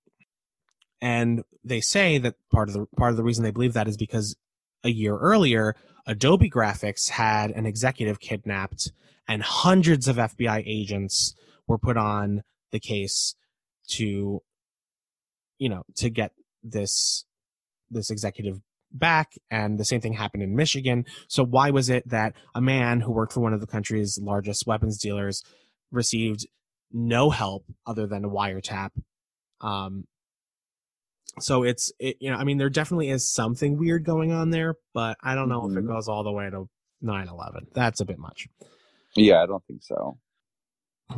Speaker 1: And they say that part of the part of the reason they believe that is because a year earlier, Adobe Graphics had an executive kidnapped, and hundreds of FBI agents were put on the case to, you know, to get this this executive back. And the same thing happened in Michigan. So why was it that a man who worked for one of the country's largest weapons dealers received no help other than a wiretap? Um, so it's it, you know i mean there definitely is something weird going on there but i don't know if it
Speaker 2: Mhm.
Speaker 1: goes all the way to 9-11 that's a bit much
Speaker 2: yeah, I don't think so.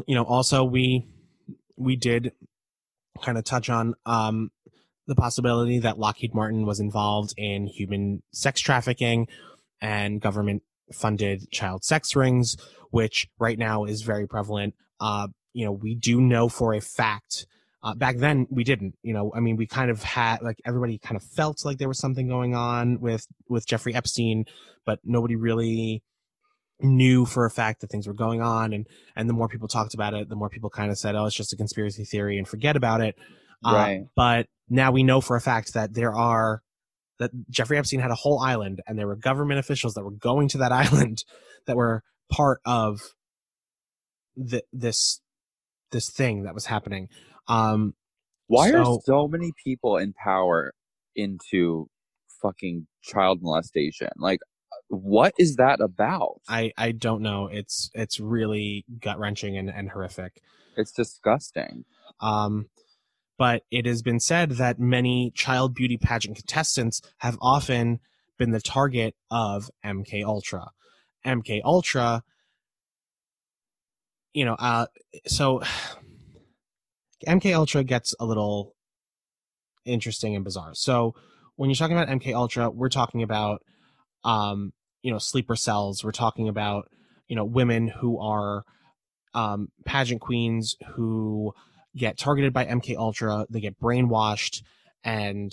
Speaker 1: you know also we we did kind of touch on um the possibility that lockheed martin was involved in human sex trafficking and government funded child sex rings which right now is very prevalent. Uh you know we do know for a fact uh, back then we didn't you know i mean we kind of had like everybody kind of felt like there was something going on with with jeffrey epstein but nobody really knew for a fact that things were going on. And and the more people talked about it the more people kind of said oh it's just a conspiracy theory and forget about it Uh,
Speaker 2: Right.
Speaker 1: but now we know for a fact that there are that jeffrey epstein had a whole island and there were government officials that were going to that island that were part of the, this this thing that was happening um
Speaker 2: Why
Speaker 1: So-
Speaker 2: are so many people in power into fucking child molestation? Like, what is that about?
Speaker 1: i i don't know it's it's really gut wrenching and, and horrific
Speaker 2: It's disgusting.
Speaker 1: Um, but it has been said that many child beauty pageant contestants have often been the target of MK Ultra. MK Ultra, you know, uh, so MK Ultra gets a little interesting and bizarre. So when you're talking about MK Ultra, we're talking about, um, you know, sleeper cells. We're talking about you know women who are um, pageant queens who get targeted by MK Ultra. They get brainwashed, and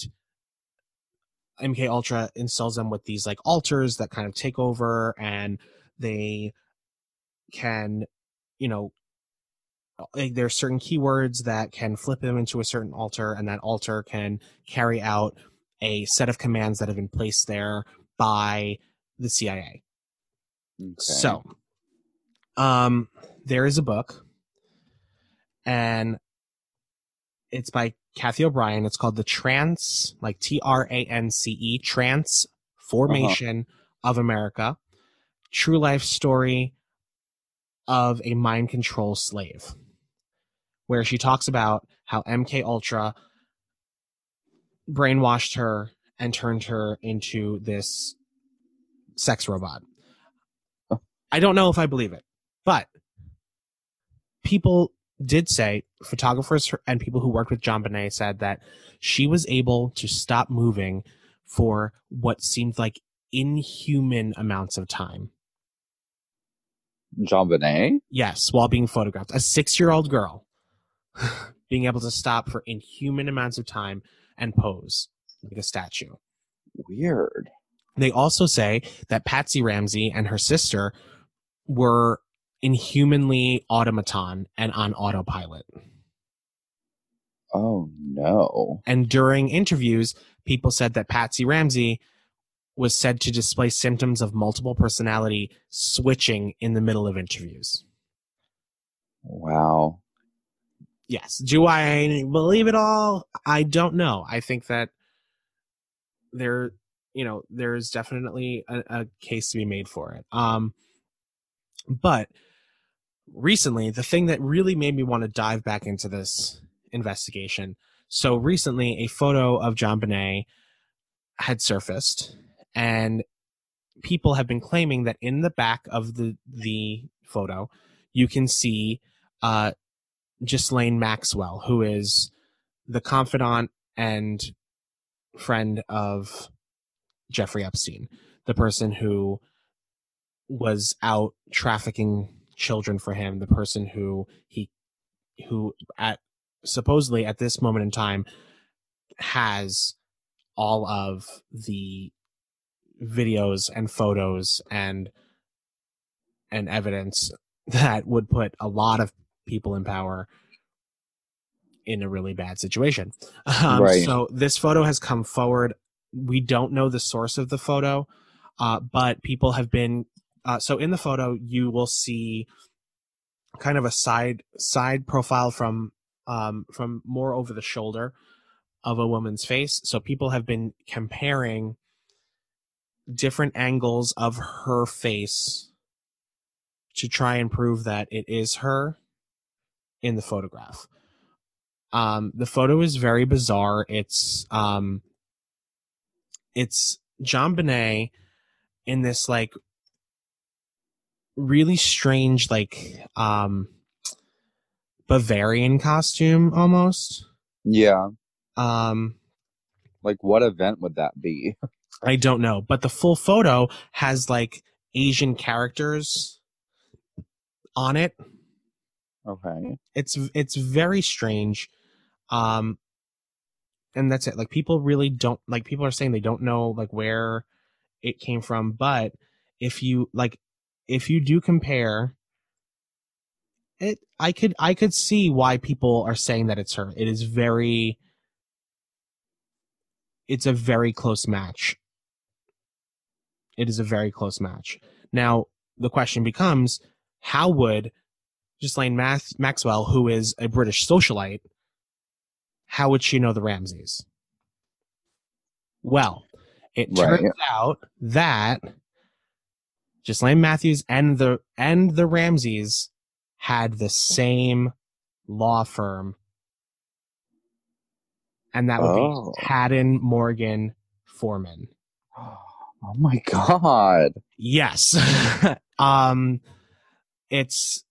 Speaker 1: MK Ultra installs them with these like altars that kind of take over, and they can, you know, like there's certain keywords that can flip them into a certain altar, and that altar can carry out a set of commands that have been placed there by the CIA.
Speaker 2: Okay.
Speaker 1: So, um, there is a book, and it's by Cathy O'Brien. It's called the Trans, like T R A N C E, Transformation uh-huh. of America, True Life Story of a Mind Control Slave, where she talks about how MK Ultra brainwashed her and turned her into this sex robot. I don't know if I believe it, but people did say, photographers and people who worked with JonBenét said that she was able to stop moving for what seemed like inhuman amounts of time.
Speaker 2: JonBenét?
Speaker 1: Yes, while being photographed. A six year old girl being able to stop for inhuman amounts of time and pose like a statue.
Speaker 2: Weird.
Speaker 1: They also say that Patsy Ramsey and her sister were inhumanly automaton and on autopilot.
Speaker 2: Oh no.
Speaker 1: And during interviews, people said that Patsy Ramsey was said to display symptoms of multiple personality switching in the middle of interviews.
Speaker 2: Wow.
Speaker 1: Yes. Do I believe it all? I don't know. I think that there, you know, there's definitely a, a case to be made for it. Um, but recently, the thing that really made me want to dive back into this investigation. So recently, a photo of JonBenét had surfaced, and people have been claiming that in the back of the the photo, you can see uh, Ghislaine Maxwell, who is the confidant and friend of Jeffrey Epstein, the person who was out trafficking children for him, the person who he who at supposedly at this moment in time has all of the videos and photos and and evidence that would put a lot of people in power in a really bad situation. Um,
Speaker 2: Right.
Speaker 1: So this photo has come forward. We don't know the source of the photo, uh, but people have been. Uh, so in the photo, you will see kind of a side side profile from um, from more over the shoulder of a woman's face. So people have been comparing different angles of her face to try and prove that it is her in the photograph. Um, the photo is very bizarre. It's um, it's JonBenét in this like really strange like um Bavarian costume almost.
Speaker 2: Yeah.
Speaker 1: Um,
Speaker 2: Like what event would that be?
Speaker 1: I don't know, but the full photo has like Asian characters on it.
Speaker 2: Okay.
Speaker 1: It's it's very strange. Um and that's it. Like people really don't like people are saying they don't know like where it came from, but if you like if you do compare it I could I could see why people are saying that it's her. It is very it's a very close match. It is a very close match. Now, the question becomes how would Ghislaine Math- Maxwell, who is a British socialite, how would she know the Ramseys? Well, it turns
Speaker 2: Right.
Speaker 1: out that Ghislaine Matthews and the and the Ramseys had the same law firm, and that would
Speaker 2: Oh.
Speaker 1: be Haddon Morgan Foreman.
Speaker 2: Oh my god.
Speaker 1: Yes. um it's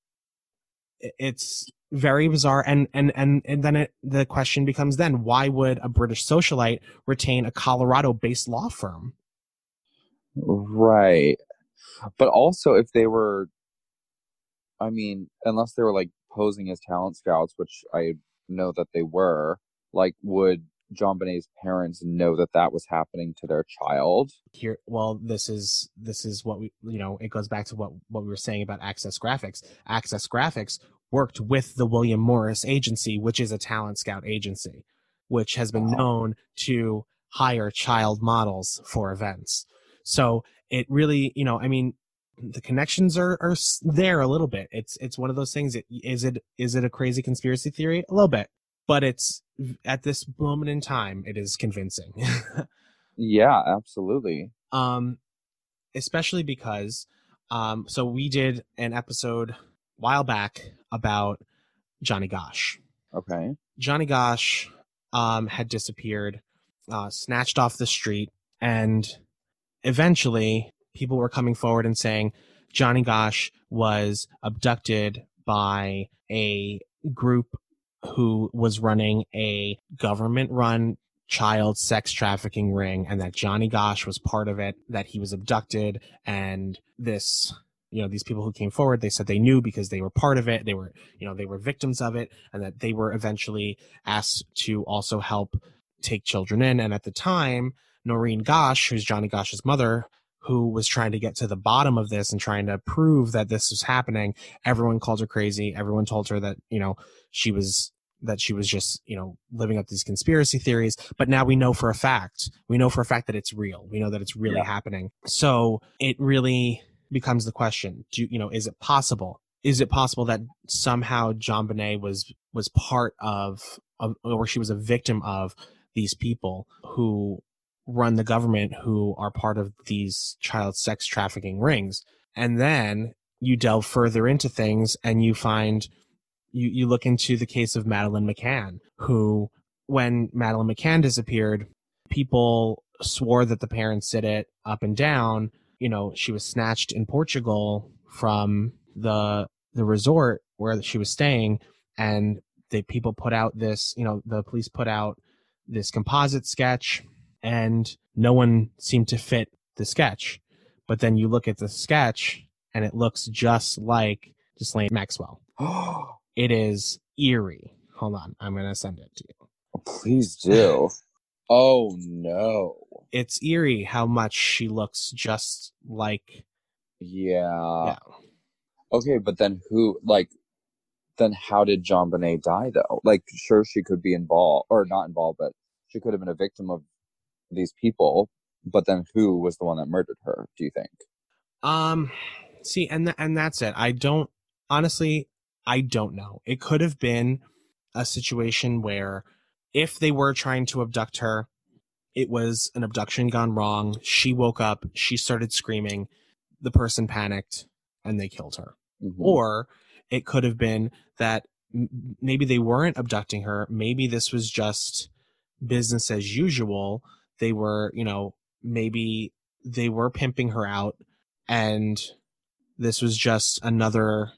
Speaker 1: it's very bizarre and and and, and then it, the question becomes then why would a British socialite retain a Colorado based law firm?
Speaker 2: Right. But also if they were I mean, unless they were like posing as talent scouts, which I know that they were, like, would JonBenét's parents know that that was happening to their child?
Speaker 1: here well this is this is what we you know it goes back to what what we were saying about access graphics. Access graphics worked with the william morris agency which is a talent scout agency which has been known to hire child models for events. So it really you know i mean the connections are are there a little bit. It's it's one of those things it, is it is it a crazy conspiracy theory? A little bit. But it's at this moment in time it is convincing.
Speaker 2: Yeah, absolutely.
Speaker 1: um especially because um so we did an episode a while back about Johnny Gosch.
Speaker 2: Okay.
Speaker 1: Johnny Gosch um had disappeared uh snatched off the street and eventually people were coming forward and saying Johnny Gosch was abducted by a group who was running a government run child sex trafficking ring and that Johnny Gosch was part of it, that he was abducted and this you know these people who came forward they said they knew because they were part of it they were you know they were victims of it and that they were eventually asked to also help take children in and at the time Noreen Gosch who's Johnny Gosch's mother who was trying to get to the bottom of this and trying to prove that this was happening. Everyone called her crazy. Everyone told her that you know she was that she was just you know living up these conspiracy theories. But now we know for a fact. We know for a fact that it's real. We know that it's really
Speaker 2: Yeah.
Speaker 1: happening. So it really becomes the question. Do you know is it possible? Is it possible that somehow JonBenét was was part of, of or she was a victim of these people who run the government who are part of these child sex trafficking rings and then you delve further into things and you find you, you look into the case of Madeleine McCann, who, when Madeleine McCann disappeared, people swore that the parents did it up and down. You know, she was snatched in Portugal from the the resort where she was staying, and the people put out this. You know, the police put out this composite sketch, and no one seemed to fit the sketch. But then you look at the sketch, and it looks just like Ghislaine Maxwell it is eerie. Hold on, I'm gonna send it to you.
Speaker 2: Please do. oh no.
Speaker 1: It's eerie how much she looks just like.
Speaker 2: Yeah.
Speaker 1: Yeah.
Speaker 2: Okay, but then who like then how did JonBenét die though? Like sure she could be involved or not involved, but she could have been a victim of these people, but then who was the one that murdered her, do you think?
Speaker 1: Um, see, and th- and that's it. I don't honestly. I don't know. It could have been a situation where, if they were trying to abduct her, it was an abduction gone wrong. She woke up. She started screaming. The person panicked, and they killed her.
Speaker 2: Mhm.
Speaker 1: or it could have been that m- maybe they weren't abducting her maybe this was just business as usual they were you know maybe they were pimping her out and this was just another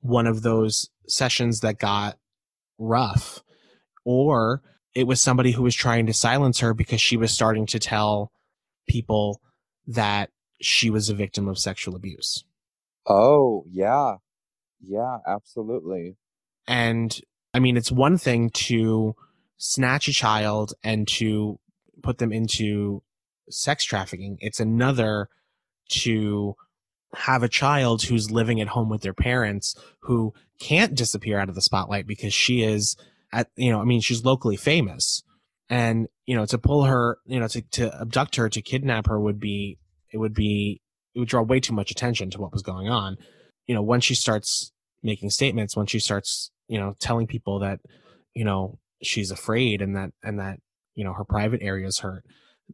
Speaker 1: one of those sessions that got rough or it was somebody who was trying to silence her because she was starting to tell people that she was a victim of sexual abuse
Speaker 2: Oh, yeah. Yeah, absolutely.
Speaker 1: And I mean, it's one thing to snatch a child and to put them into sex trafficking. It's another to have a child who's living at home with their parents who can't disappear out of the spotlight because she is at, you know, I mean, she's locally famous. And, you know, to pull her, you know, to, to abduct her, to kidnap her would be, it would be, it would draw way too much attention to what was going on. You know, once she starts making statements when she starts you know telling people that you know she's afraid and that and that you know her private area is hurt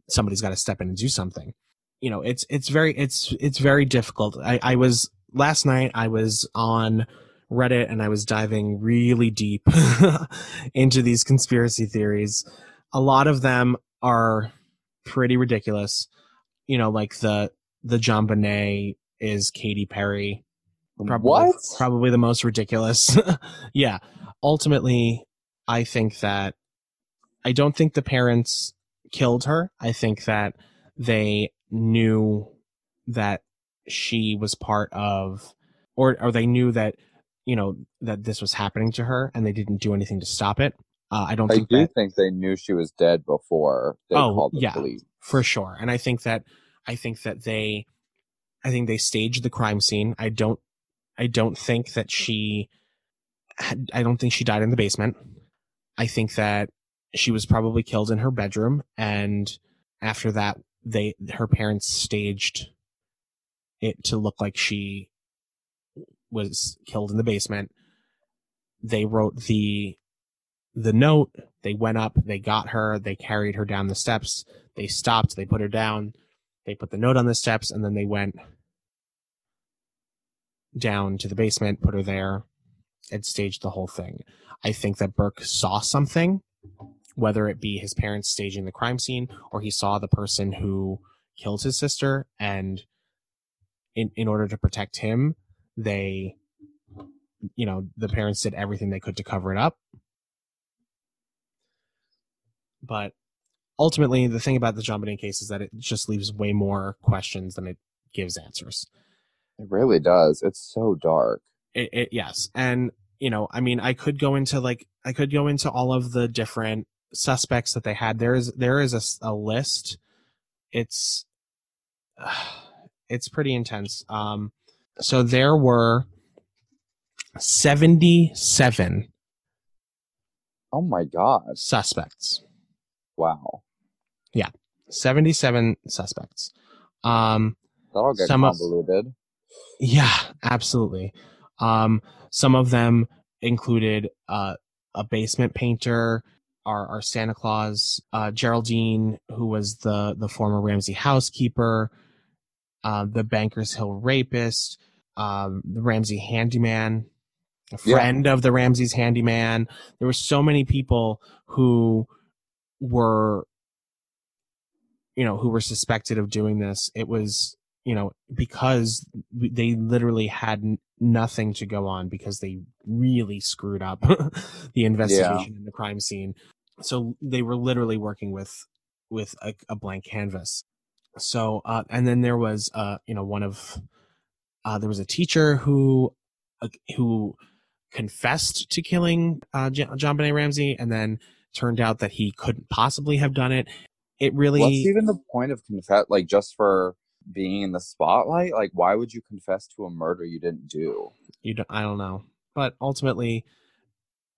Speaker 1: somebody's got to step in and do something you know it's it's very it's it's very difficult i i was last night i was on reddit and i was diving really deep into these conspiracy theories a lot of them are pretty ridiculous you know like the the JonBenét is Katy Perry probably
Speaker 2: what?
Speaker 1: probably the most ridiculous. yeah. Ultimately, I think that I don't think the parents killed her. I think that they knew that she was part of or or they knew that you know that this was happening to her and they didn't do anything to stop it. Uh, I don't
Speaker 2: I
Speaker 1: think
Speaker 2: do
Speaker 1: that
Speaker 2: think they knew she was dead before they
Speaker 1: Oh,
Speaker 2: called the
Speaker 1: yeah.
Speaker 2: police.
Speaker 1: for sure. And I think that I think that they I think they staged the crime scene. I don't I don't think that she had, I don't think she died in the basement. I think that she was probably killed in her bedroom and after that they her parents staged it to look like she was killed in the basement. They wrote the the note, they went up, they got her, they carried her down the steps, they stopped, they put her down, they put the note on the steps, and then they went down to the basement, put her there, and staged the whole thing. I think that Burke saw something, whether it be his parents staging the crime scene or he saw the person who killed his sister, and in in order to protect him, they you know, the parents did everything they could to cover it up. But ultimately, the thing about the JonBenét case is that it just leaves way more questions than it gives answers.
Speaker 2: It really does. It's so dark.
Speaker 1: It, it yes, and you know, I mean, I could go into like I could go into all of the different suspects that they had. There is there is a, a list. It's it's pretty intense. Um, so there were seventy seven.
Speaker 2: Oh my god.
Speaker 1: suspects.
Speaker 2: Wow.
Speaker 1: Yeah, 77 suspects. Um,
Speaker 2: That'll get
Speaker 1: Some of-
Speaker 2: convoluted.
Speaker 1: yeah, absolutely. Um, some of them included uh, a basement painter, our, our Santa Claus, uh, Geraldine, who was the, the former Ramsey housekeeper, uh, the Bankers Hill rapist, um, the Ramsey handyman, a
Speaker 2: Yeah.
Speaker 1: friend of the Ramsey's handyman. There were so many people who were you know who were suspected of doing this it was you know because they literally had nothing to go on because they really screwed up the investigation in the crime scene so they were literally working with with a, a blank canvas so uh and then there was uh you know one of uh there was a teacher who uh, who confessed to killing uh JonBenét Ramsey and then turned out that he couldn't possibly have done it it really
Speaker 2: What's even the point of confess? Like just for being in the spotlight? Like why would you confess to a murder you didn't do?
Speaker 1: you don't, I don't know. But ultimately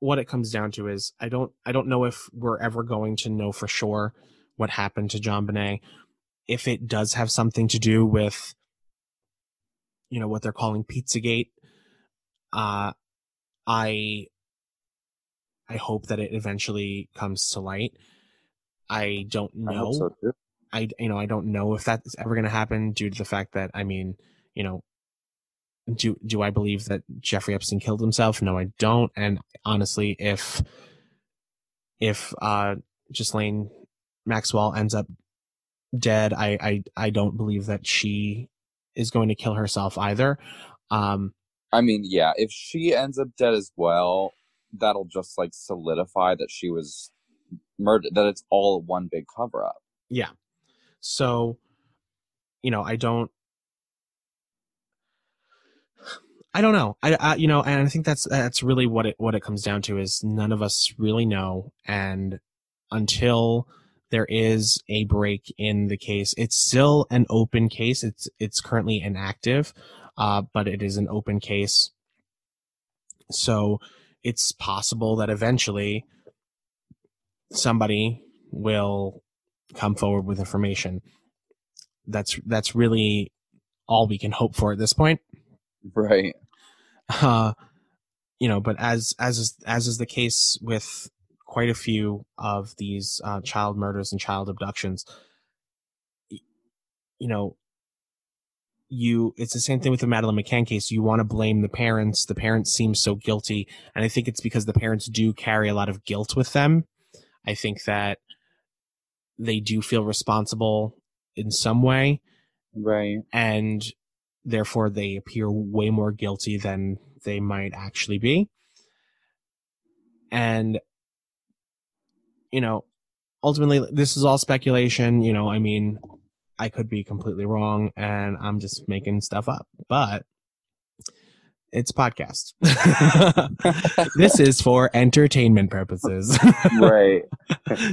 Speaker 1: what it comes down to is I don't I don't know if we're ever going to know for sure what happened to JonBenét. If it does have something to do with you know what they're calling Pizzagate, uh I I hope that it eventually comes to light. I don't know.
Speaker 2: hope so.
Speaker 1: I you know I don't know if that's ever going to happen due to the fact that I mean you know do do I believe that Jeffrey Epstein killed himself? No, I don't. And honestly, if if uh Ghislaine Maxwell ends up dead, I I I don't believe that she is going to kill herself either. Um
Speaker 2: I mean, yeah, if she ends up dead as well, that'll just like solidify that she was murdered, that it's all one big cover up.
Speaker 1: yeah. So you know, I don't I don't know. I, I you know, and I think that's that's really what it what it comes down to is none of us really know, and until there is a break in the case, it's still an open case. It's it's currently inactive, uh, but it is an open case. So it's possible that eventually somebody will come forward with information. That's that's really all we can hope for at this point
Speaker 2: Right.
Speaker 1: uh, you know, but as as is as is the case with quite a few of these uh, child murders and child abductions, you know, you it's the same thing with the Madeleine McCann case. You want to blame the parents. The parents seem so guilty, and I think it's because the parents do carry a lot of guilt with them. I think that they do feel responsible in some way
Speaker 2: Right.
Speaker 1: and therefore they appear way more guilty than they might actually be. And, you know, ultimately, this is all speculation. You know, I mean, I could be completely wrong and I'm just making stuff up, but it's podcast. this is for entertainment purposes.
Speaker 2: right.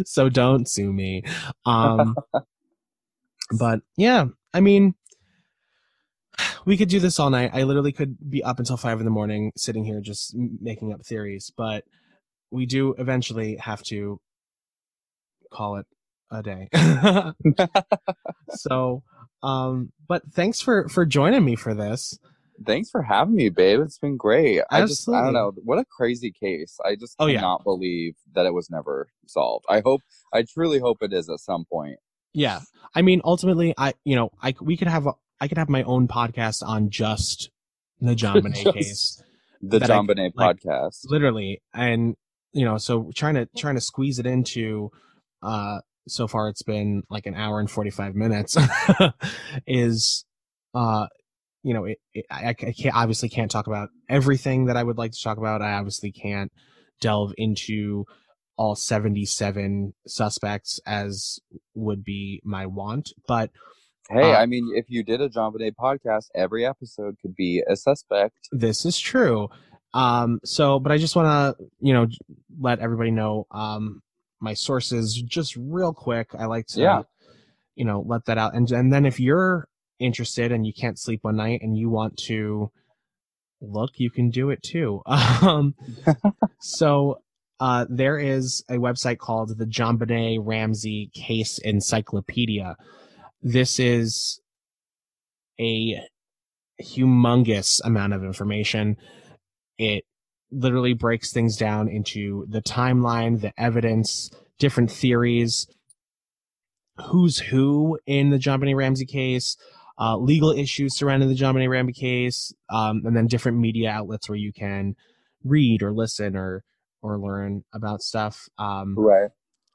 Speaker 1: so don't sue me. Um, but yeah, I mean, we could do this all night. I literally could be up until five in the morning sitting here just making up theories, but we do eventually have to call it a day. so, um, but thanks for for joining me for this.
Speaker 2: Thanks for having me, babe. It's been great. I just, I don't know. What a crazy case. I just
Speaker 1: Oh, yeah.
Speaker 2: cannot believe that it was never solved. I hope, I truly hope it is at some point.
Speaker 1: Yeah, I mean, ultimately, I you know, I we could have a, I could have my own podcast on just the
Speaker 2: JonBenét
Speaker 1: case.
Speaker 2: The
Speaker 1: I-
Speaker 2: JonBenét
Speaker 1: like,
Speaker 2: podcast.
Speaker 1: literally and you know so trying to trying to squeeze it into uh so far it's been like an hour and 45 minutes is uh you know it, it I, I can't obviously can't talk about everything that i would like to talk about i obviously can't delve into all 77 suspects as would be my want but
Speaker 2: Hey,
Speaker 1: Uh,
Speaker 2: I mean, if you did a JonBenét podcast, every episode could be a suspect.
Speaker 1: this is true. Um so but i just want to you know let everybody know um my sources just real quick. I like to
Speaker 2: Yeah.
Speaker 1: you know let that out. And and then if you're interested and you can't sleep one night and you want to look you can do it too. Um so uh there is a website called the JonBenét ramsey case encyclopedia this is a humongous amount of information. It literally breaks things down into the timeline, the evidence, different theories, who's who in the John Ramsey case, uh, legal issues surrounding the John Ramsey case, um, and then different media outlets where you can read or listen or or learn about stuff. Um,
Speaker 2: Right.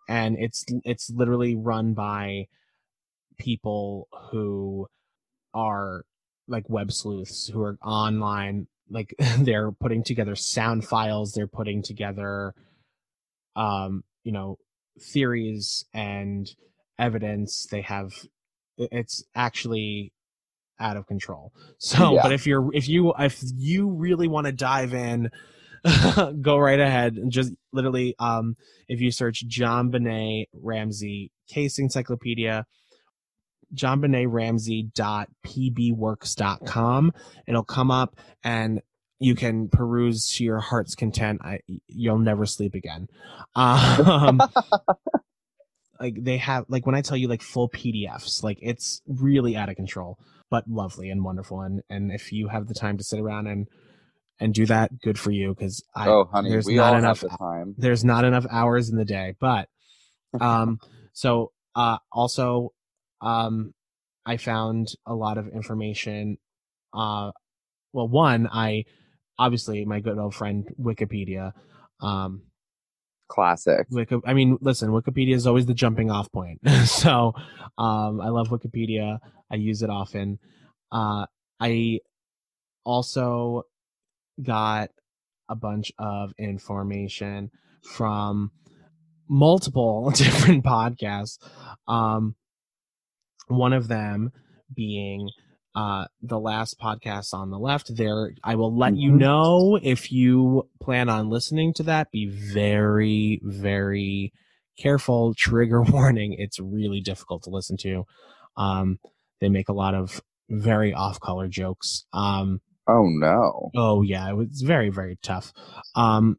Speaker 1: and it's it's literally run by people who are like web sleuths who are online like they're putting together sound files they're putting together um you know theories and evidence they have it's actually out of control so
Speaker 2: Yeah.
Speaker 1: but if you're if you if you really want to dive in go right ahead and just literally um if you search JonBenét ramsey case encyclopedia JonBenét it'll come up and you can peruse to your heart's content. I, you'll never sleep again. Um like they have like when i tell you like full pdfs like it's really out of control but lovely and wonderful. And and if you have the time to sit around and and do that good for you because i
Speaker 2: oh, honey,
Speaker 1: there's
Speaker 2: we
Speaker 1: not
Speaker 2: all
Speaker 1: enough
Speaker 2: have the time.
Speaker 1: there's not enough hours in the day but um so uh also um i found a lot of information uh well one i obviously my good old friend wikipedia um
Speaker 2: Classic.
Speaker 1: Wiki, I mean, listen, Wikipedia is always the jumping off point. so, um, I love Wikipedia. I use it often. Uh, I also got a bunch of information from multiple different podcasts. Um, one of them being uh the last podcast on the left there i will let you
Speaker 2: Mhm.
Speaker 1: know if you plan on listening to that be very very careful trigger warning it's really difficult to listen to um they make a lot of very off color jokes um
Speaker 2: Oh, no.
Speaker 1: Oh yeah, it was very very tough. Um,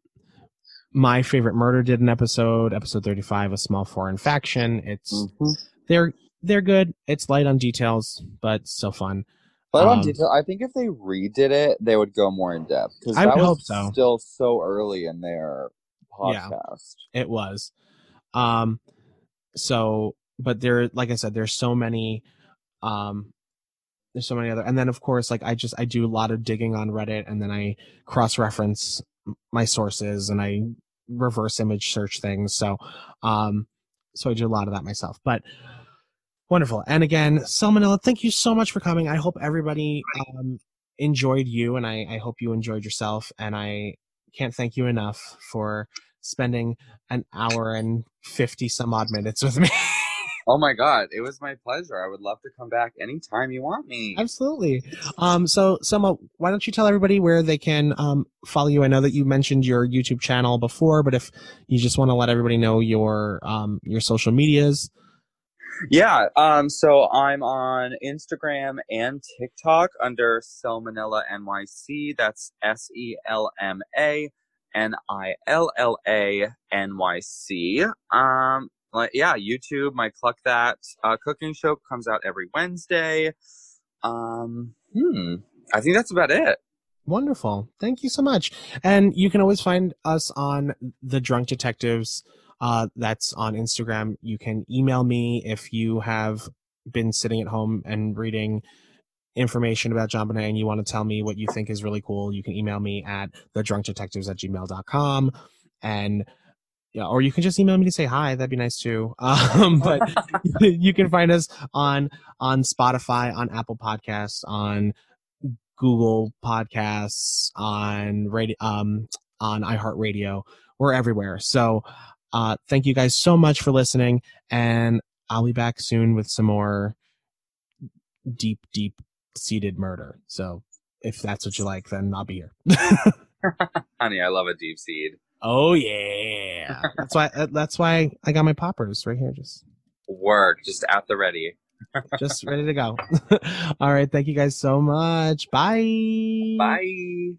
Speaker 1: my favorite murder did an episode, episode thirty five, a small foreign faction. It's
Speaker 2: Mhm.
Speaker 1: they're they're good. It's light on details, but still fun.
Speaker 2: On
Speaker 1: Um,
Speaker 2: detail, I think if they redid it, they would go more in depth because
Speaker 1: I
Speaker 2: that
Speaker 1: would
Speaker 2: was
Speaker 1: hope so.
Speaker 2: still so early in their
Speaker 1: Yeah.
Speaker 2: podcast.
Speaker 1: It was. Um, so, but there, like I said, there's so many. Um, there's so many other, and then of course, like I just I do a lot of digging on Reddit, and then I cross reference my sources, and I reverse image search things. So, um, so I do a lot of that myself. But wonderful. And again, Selma Nilla, thank you so much for coming. I hope everybody um enjoyed you, and I I hope you enjoyed yourself, and I can't thank you enough for spending an hour and 50 some odd minutes with me.
Speaker 2: Oh my god, it was my pleasure. I would love to come back anytime you want me.
Speaker 1: Absolutely. Um, so, Selma, why don't you tell everybody where they can um, follow you? I know that you mentioned your YouTube channel before, but if you just want to let everybody know your um, your social medias.
Speaker 2: Yeah, um, so I'm on Instagram and TikTok under Selmanilla NYC. That's S E L M A N I L L A N Y C. Um, like, yeah, YouTube, my Cluck That uh, cooking show comes out every Wednesday. Um, hmm, I think that's about it.
Speaker 1: Wonderful. Thank you so much. And you can always find us on the Drunk Detectives. Uh, that's on Instagram. You can email me if you have been sitting at home and reading information about JonBenét and you want to tell me what you think is really cool. You can email me at thedrunkdetectives at gmail.com. And yeah, or you can just email me to say hi. That'd be nice too. Um, but you can find us on on Spotify, on Apple Podcasts, on Google Podcasts, on radio, um, on iHeartRadio. We're everywhere. So, uh, thank you guys so much for listening, and I'll be back soon with some more deep, deep seated murder. So, if that's what you like, then I'll be here.
Speaker 2: Honey, I love a deep seed.
Speaker 1: Oh yeah, that's why. uh, That's why I got my poppers right here, just
Speaker 2: Work, just at the ready.
Speaker 1: just ready to go. All right, thank you guys so much. Bye.
Speaker 2: Bye.